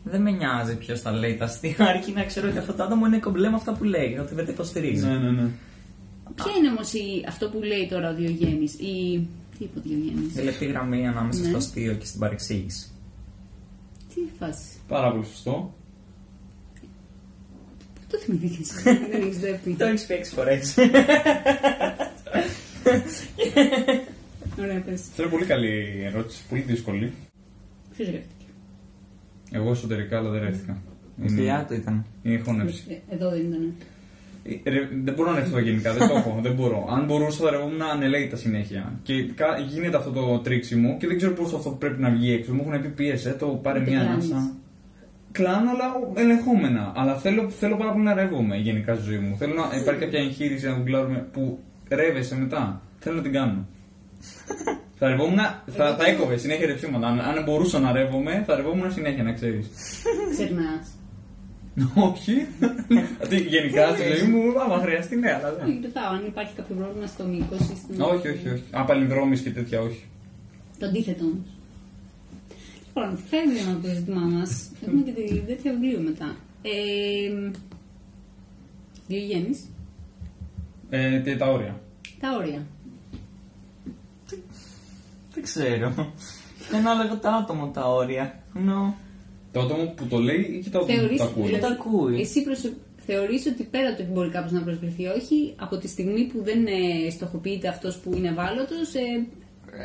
δεν με νοιάζει ποιος τα λέει τα αστεία, αρκεί να ξέρω ότι αυτό το άτομο είναι κομπλέ με αυτά που λέει, ότι δεν τα υποστηρίζει. Ναι, ναι, ναι. Ποια είναι όμως αυτό που λέει τώρα ο Διογέννης, η. Τι είπε ο Διογέννης, Η λεπτή γραμμή ανάμεσα Ναι. στο αστείο και στην παρεξήγηση. Τι φάση. Πάρα πολύ σωστό. Το θυμηθήκες. Δεν έχεις δει. Το έχεις πει έξι φορές. Ωραία, πες. Αυτό είναι πολύ καλή ερώτηση. Πολύ δύσκολη. Ποιος γράφτηκε. Εγώ εσωτερικά, αλλά δεν ρεύτηκα. Η δουλειά του ήταν. Είναι η χώνευση. Ε, Εδώ δεν ήταν. Ε, ρε, δεν μπορώ να ρευτώ γενικά, δεν το έχω. δεν μπορώ. Αν μπορούσα, θα ρευόμουν ανελέητα συνέχεια. Και κα- γίνεται αυτό το τρίξιμο και δεν ξέρω πώς αυτό πρέπει να βγει έξω. Μου έχουν πει πίεσε, το πάρε Δεν μια κλάνεις. ανάσα. Κλάνω, αλλά ελεγχόμενα. Αλλά θέλω, θέλω πάρα πολύ να ρεύομαι γενικά στη ζωή μου. Θέλω να υπάρχει κάποια εγχείρηση να την κλάρουμε που ρεύεσαι μετά. Θέλω να την κάνω. θα ρευόμουν, θα, θα έκοβε συνέχεια ρεψίματα. Αν, αν μπορούσα να ρεύομαι, θα ρευόμουν συνέχεια, να ξέρεις. Ξερνά. Όχι. Ότι γενικά στη ζωή μου, άμα χρειαστεί, ναι, αλλά δεν. Όχι, ρωτάω αν υπάρχει κάποιο πρόβλημα στο μήκος ή στην. Όχι, όχι, όχι. Απαλυνδρόμηση και τέτοια, όχι. Το αντίθετο όμως. Λοιπόν, φεύγει από το ζήτημά μας. Έχουμε και τη τέτοια βιβλίο μετά. Ε, Διογέννη, Ε, και τα όρια. τα όρια. Δεν ξέρω. Δεν έλεγα το άτομο τα όρια. Ενώ. Το άτομο που το λέει ή και το άτομο που Θεωρείς, το ακούει. δηλαδή- τα ακούει. Εσύ προσω... θεωρείς ότι πέρα από το ότι μπορεί κάποιος να προσβληθεί όχι, από τη στιγμή που δεν ε, στοχοποιείται αυτός που είναι ευάλωτος, ε,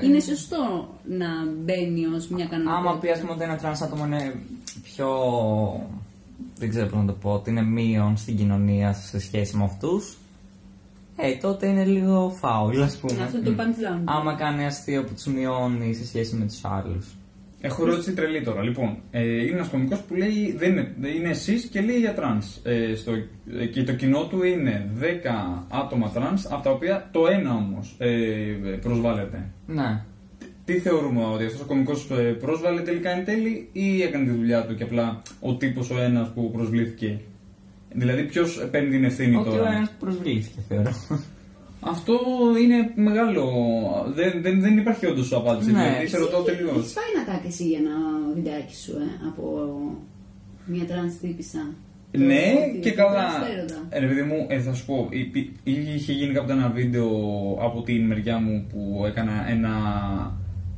είναι σωστό να μπαίνει ως μια κανονικότητα. Άμα πεις ας πούμε ότι ένα τρανς άτομο είναι πιο. Δεν ξέρω πώς να το πω, ότι είναι μείον στην κοινωνία σε σχέση με αυτούς. Ε, τότε είναι λίγο φάουλ, ας πούμε. Αυτό το punch down. Άμα κάνει αστείο που τους μειώνει σε σχέση με τους άλλους. Έχω ερώτηση τρελή τώρα. Λοιπόν, ε, είναι ένας κωμικός που λέει δεν είναι, δεν είναι cis και λέει για τρανς. Ε, στο, ε, και το κοινό του είναι 10 άτομα τρανς, από τα οποία το ένα όμως ε, προσβάλλεται. Ναι. Τι θεωρούμε ότι αυτός ο κωμικός πρόσβαλε τελικά εν τέλει ή έκανε τη δουλειά του και απλά ο τύπος ο ένας που προσβλήθηκε; Δηλαδή, ποιος παίρνει την ευθύνη Ότι ο τώρα. ένας που προσβλήθηκε, θεωρώ. Αυτό είναι μεγάλο. Δεν, δεν, δεν υπάρχει όντως απάντηση. Ναι. Δηλαδή, σε ρωτώ τελείως. Έχεις φάει ένα attack εσύ για ένα βιντεάκι σου, ε, από μια τρανς τύπισσα. Ναι, Το- και το καλά. τρανσφέροντα. Ε, ρε παιδί μου, ε, θα σου πω, υπή- είχε γίνει κάποτε ένα βίντεο από την μεριά μου που έκανα ένα,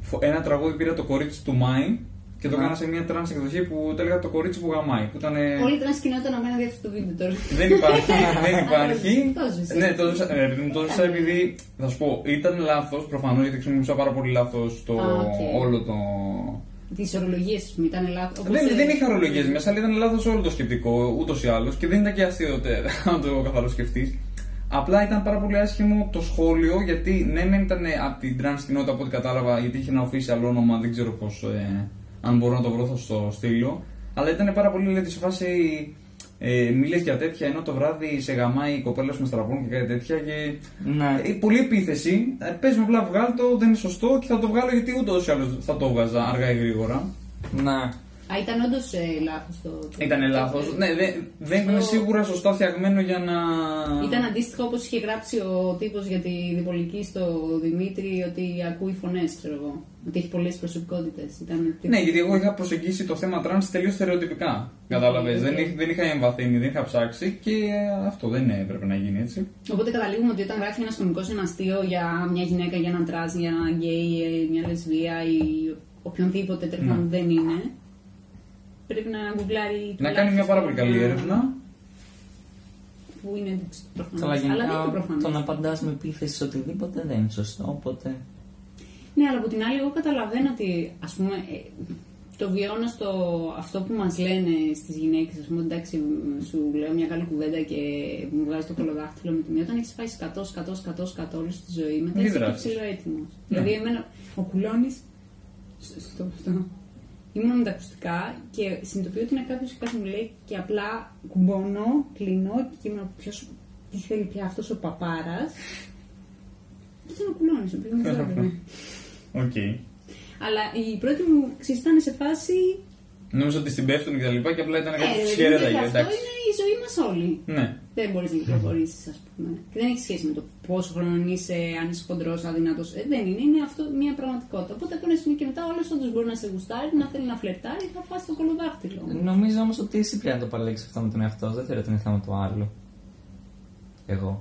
φο- ένα τραγούδι, πήρα το κορίτσι του Μάη και το έκανα σε μια τρανς εκδοχή που το έλεγα το κορίτσι που γαμάει. Που ήταν, Όλη η τρανς κοινότητα να κάνει αυτό το βίντεο τώρα. δεν υπάρχει, δεν υπάρχει. Το ζεις, ε. ναι, το ζήσα, ε, ρε παιδί μου, το ζήσα επειδή, θα σου πω, ήταν λάθος προφανώς γιατί χρησιμοποιούσα πάρα πολύ λάθος το Α, οκ. όλο το... Τις ορολογίες, ας πούμε, ήταν λάθος. Δεν, δεν είχα ορολογίες μέσα, αλλά ήταν λάθος όλο το σκεπτικό ούτως ή άλλως και δεν ήταν και αστείο τε- να το καθαρό σκεφτείς. Απλά ήταν πάρα πολύ άσχημο το σχόλιο γιατί ναι, μεν ήταν από την trans κοινότητα από ό,τι κατάλαβα, γιατί είχε ένα official όνομα, δεν ξέρω πώς. Ε, αν μπορώ να το βρω θα στο στείλω. Αλλά ήταν πάρα πολύ λέτε σε φάση. Ε, Μίλες για τέτοια ενώ το βράδυ σε γαμάει η κοπέλα σου με στραπών και κάτι τέτοια και Ναι. ε, πολλή επίθεση. Ε, πες μου απλά βγάλ το, δεν είναι σωστό και θα το βγάλω γιατί ούτως ή άλλως θα το βγάζα αργά ή γρήγορα. Ναι. Α, ήταν όντως ε, λάθος το. το- Ήταν το- λάθος. Ναι, δεν, δεν ήταν Το- σίγουρα σωστά φτιαγμένο για να. Ήταν αντίστοιχο όπως είχε γράψει ο τύπος για τη διπολική στο Δημήτρη ότι ακούει φωνές, ξέρω εγώ. Ότι έχει πολλές προσωπικότητες. Ναι, γιατί εγώ είχα προσεγγίσει το θέμα τρανς τελείως στερεοτυπικά. Κατάλαβες. Οκ. Δεν, είχ- δεν είχα εμβαθύνει, δεν είχα ψάξει και ε, αυτό δεν έπρεπε να γίνει έτσι. Οπότε καταλήγουμε ότι όταν γράφει ένας κωμικός ένα αστείο για μια γυναίκα, για έναν τρανς, για έναν γκέι, ε, μια λεσβία ή οποιονδήποτε τέλο Ναι. πάντων δεν είναι, πρέπει να γκουγκλάρει. Να κάνει μια πάρα πολύ καλή τουλάχιστον έρευνα. Που είναι προφανώς. Καλά, Αλλά δεν είναι γενικά προφανώς. το να απαντάς με επίθεση σε οτιδήποτε δεν είναι σωστό. Οπότε. Ναι, αλλά από την άλλη, εγώ καταλαβαίνω ότι ας πούμε, ε, το βιώνω στο αυτό που μας λένε στις γυναίκες, ας πούμε, εντάξει, σου λέω μια καλή κουβέντα και μου βγάζει το κολοδάχτυλο με τη μία, όταν έχεις φάει σκατό, σκατό, σκατό, σκατό όλη τη ζωή, μετά Μη είσαι και δράσεις. ψηλό έτοιμος. Ναι. Δηλαδή, εμένα, ο κουλώνης, στο, στο, στο, ήμουν με τα ακουστικά και συνειδητοποιώ ότι είναι κάποιος που κάτι μου λέει και απλά κουμπώνω, κλείνω και ήμουν ποιος, τι θέλει πια αυτός ο παπάρας. Και ήταν ο κουλώνης, ο οποίος μου ζόρευε. Οκ. Αλλά η πρώτη μου ξέρεις, ήταν σε φάση. Νόμιζα ότι στην πέφτουν και τα λοιπά και απλά ήταν Ε, κάτι που δηλαδή, σχέδια και αυτό εντάξει. είναι η ζωή μας όλη. Ναι. Δεν μπορείς να κυκλοφορήσεις, ας πούμε. Και δεν έχει σχέση με το πόσο χρόνο είσαι, αν είσαι χοντρός, αδύνατος. Ε, δεν είναι. Είναι αυτό μια πραγματικότητα. Οπότε από ένα σημείο και μετά όλος όντως μπορεί να σε γουστάρει, να θέλει να φλερτάρει, θα φας το κωλοδάχτυλο. Νομίζω όμως ότι εσύ πρέπει να το παλέξεις αυτό με τον εαυτό σου. Δεν θεωρώ ότι είναι θέμα του άλλου. Εγώ.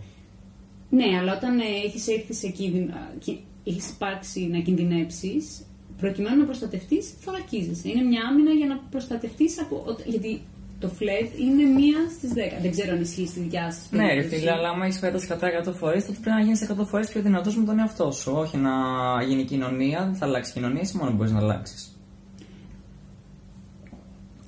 Ναι, αλλά όταν ε, έχεις έρθει σε κίνδυνο, έχει υπάρξει να κινδυνεύσει, προκειμένου να προστατευτείς, θωρακίζεσαι. Είναι μια άμυνα για να προστατευτείς από. Γιατί το φλερτ είναι μία στις 10. Δεν ξέρω αν ισχύει στη δικιά σας Ναι, ρε φίλε, αλλά άμα έχεις φέρει κατά 100 φορές, τότε πρέπει να γίνεις 100 φορές πιο δυνατός με τον εαυτό σου. Όχι να γίνει κοινωνία, δεν θα αλλάξει κοινωνία, εσύ μόνο μπορείς να αλλάξεις.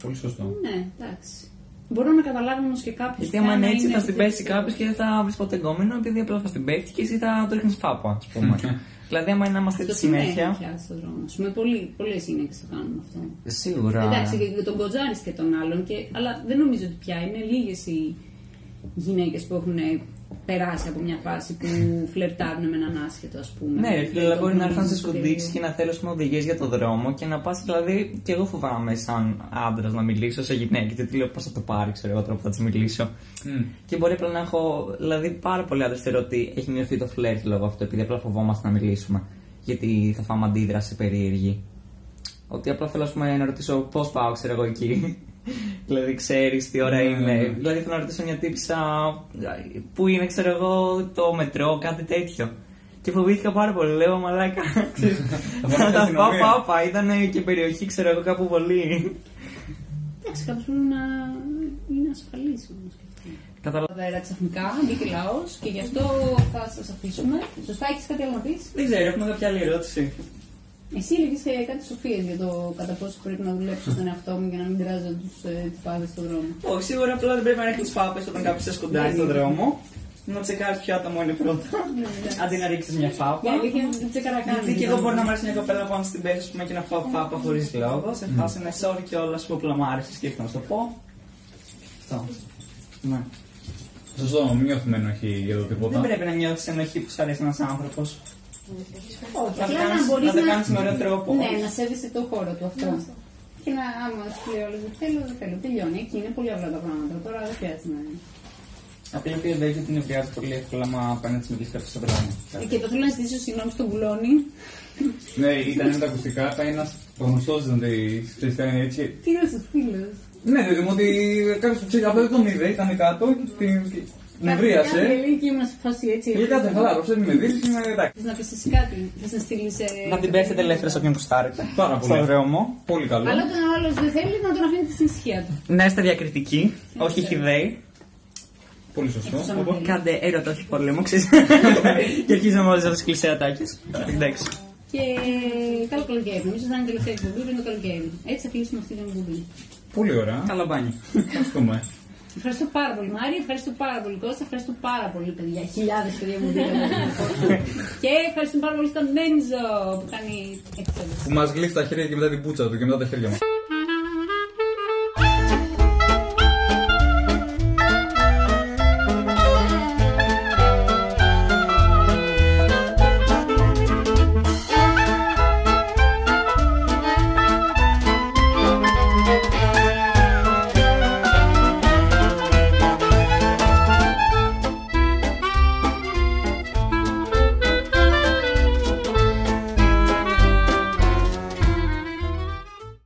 Πολύ σωστό. Ναι, εντάξει. Μπορώ να καταλάβω όμως και κάποιο. Γιατί άμα είναι έτσι, θα στην πέσει κάποιος και δεν θα βρεις ποτέ εγκόμενο, επειδή απλά θα στην πέφτει και εσύ θα το ρίχνεις φάπα, ας πούμε. δηλαδή, άμα είναι να είμαστε Αυτό έτσι συνέχεια. πια στον δρόμος. Α πούμε, πολλές γυναίκε το κάνουν αυτό. Σίγουρα. Εντάξει, και τον κοτζάρι και τον άλλον, και, αλλά δεν νομίζω ότι πια είναι λίγες οι γυναίκες που έχουν περάσει από μια φάση που φλερτάρουν με έναν άσχετο, ας πούμε. Ναι, ρε φίλε, αλλά Το μπορεί να έρθουν γνωρίζεις στις στο κοντίξεις περίεργο. και να θέλω πούμε οδηγίες για το δρόμο και να πας. Δηλαδή, και εγώ φοβάμαι σαν άντρας να μιλήσω σε γυναίκε. Γιατί λέω πώς θα το πάρει, ξέρω εγώ τώρα που θα της μιλήσω. Μμ. Και μπορεί απλά να έχω. Δηλαδή, πάρα πολλοί άντρες θεωρώ ότι έχει μειωθεί το φλερτ λόγω αυτού, επειδή απλά φοβόμαστε να μιλήσουμε. Γιατί θα φάμε αντίδραση περίεργη. Ότι απλά θέλω ας πούμε, να ρωτήσω πώς πάω, ξέρω εγώ εκεί. Δηλαδή, ξέρεις τι ώρα Ναι, είναι. ναι. Δηλαδή, θέλω να ρωτήσω μια τύψα που είναι, ξέρω εγώ, το μετρό, κάτι τέτοιο. Και Και φοβήθηκα πάρα πολύ. Λέω, μαλάκα. ξέρεις, Θα Θα φωνάξει τα αστυνομία. φάω πάπα. Ήταν και περιοχή, ξέρω εγώ, κάπου πολύ. Εντάξει, κάποιος πρέπει να είναι ασφαλής όμω. Καταλαβαίνω. Εδώ πέρα ξαφνικά μπήκε λαός και γι' αυτό θα σας αφήσουμε. Σωστά, έχεις κάτι άλλο να πεις; Δεν ξέρω, έχουμε κάποια άλλη ερώτηση. Εσύ έλεγε κάτι σοφίες για το κατά πόσο πρέπει να δουλέψω στον εαυτό μου για να μην τράζω τους τυπάδε στον δρόμο. Όχι, σίγουρα απλά δεν πρέπει να ρίχνεις πάπες όταν κάποιος σε σκοντάει στον δρόμο. Να τσεκάρεις ποιο άτομο είναι πρώτα. Αντί να ρίξεις μια Για φάπα. αλήθεια δεν τσεκαρα καν. Γιατί και εγώ μπορεί να μου αρέσει μια κοπέλα πάνω στην πέση πούμε, και να φάω φάπα χωρίς λόγο. Σε φάση ένα sorry κιόλας που απλά μου άρεσε και ήρθα να σου το πω. Αυτό. Ναι. Σωστό, μην νιώθουμε ενοχή για το Δεν τίποτα. πρέπει να νιώθεις ενοχή που σου αρέσει ένας άνθρωπος. Όχι, Να το απλά να κάνεις- μπορείς να το να. κάνεις με ωραίο τρόπο. Ναι, να σέβεσαι το χώρο του αυτό. Και να, άμα σου λέει όλος δεν θέλω, δεν θέλω. Τελειώνει. Εκεί είναι πολύ απλά τα πράγματα. Τώρα δεν χρειάζεται να είναι. Απλά επειδή δεν την ευριάζει πολύ εύκολα μα παίρνει να τη μιλήσει κάποιο στον δρόμο. Ε, Και το θέλω να ζητήσω συγγνώμη στον Κουλόνι. Ναι, ήταν με τα ακουστικά, ήταν ένας γνωστός ήταν ήταν έτσι. Φίλο του φίλος; Ναι, δηλαδή μου ότι κάποιος ξέρει, απλά δεν τον είδε, ήταν κάτω και την την νευρίασε. Λέει και ήμουν σε φάση έτσι. Και κάτσε χαλάρο, δεν με δει, είμαι εντάξει. Θες να πεις εσύ κάτι, θες να στείλεις... ε, Να την πέφτετε ελεύθερα σε όποιον κουστάρετε. Πάρα πολύ. Στον δρόμο. Πολύ καλό. Αλλά όταν ο άλλος δεν θέλει να τον αφήνετε στην ησυχία του. Να είστε διακριτικοί, όχι χιδαίοι. Πολύ σωστό. Εκτός αν Οπότε θέλει. κάντε έρωτα, όχι πολέμο, ξέρεις. και αρχίζουμε όλες αυτές τις κλεισέατάκες. Εντάξει. Και καλό καλοκαίρι. Νομίζω θα είναι η τελευταία εκπομπή πριν το καλοκαίρι. Έτσι θα κλείσουμε αυτή την εκπομπή. Πολύ ωραία. Καλό μπάνι. Ευχαριστούμε. Ευχαριστώ πάρα πολύ Μάρη, ευχαριστώ πάρα πολύ Κώστα, ευχαριστώ πάρα πολύ παιδιά. Χιλιάδες παιδιά μου δίνουν. και ευχαριστώ πάρα πολύ στον Νέντζο που κάνει έτσι. Που μας γλύφει τα χέρια και μετά την πούτσα του και μετά τα χέρια μας.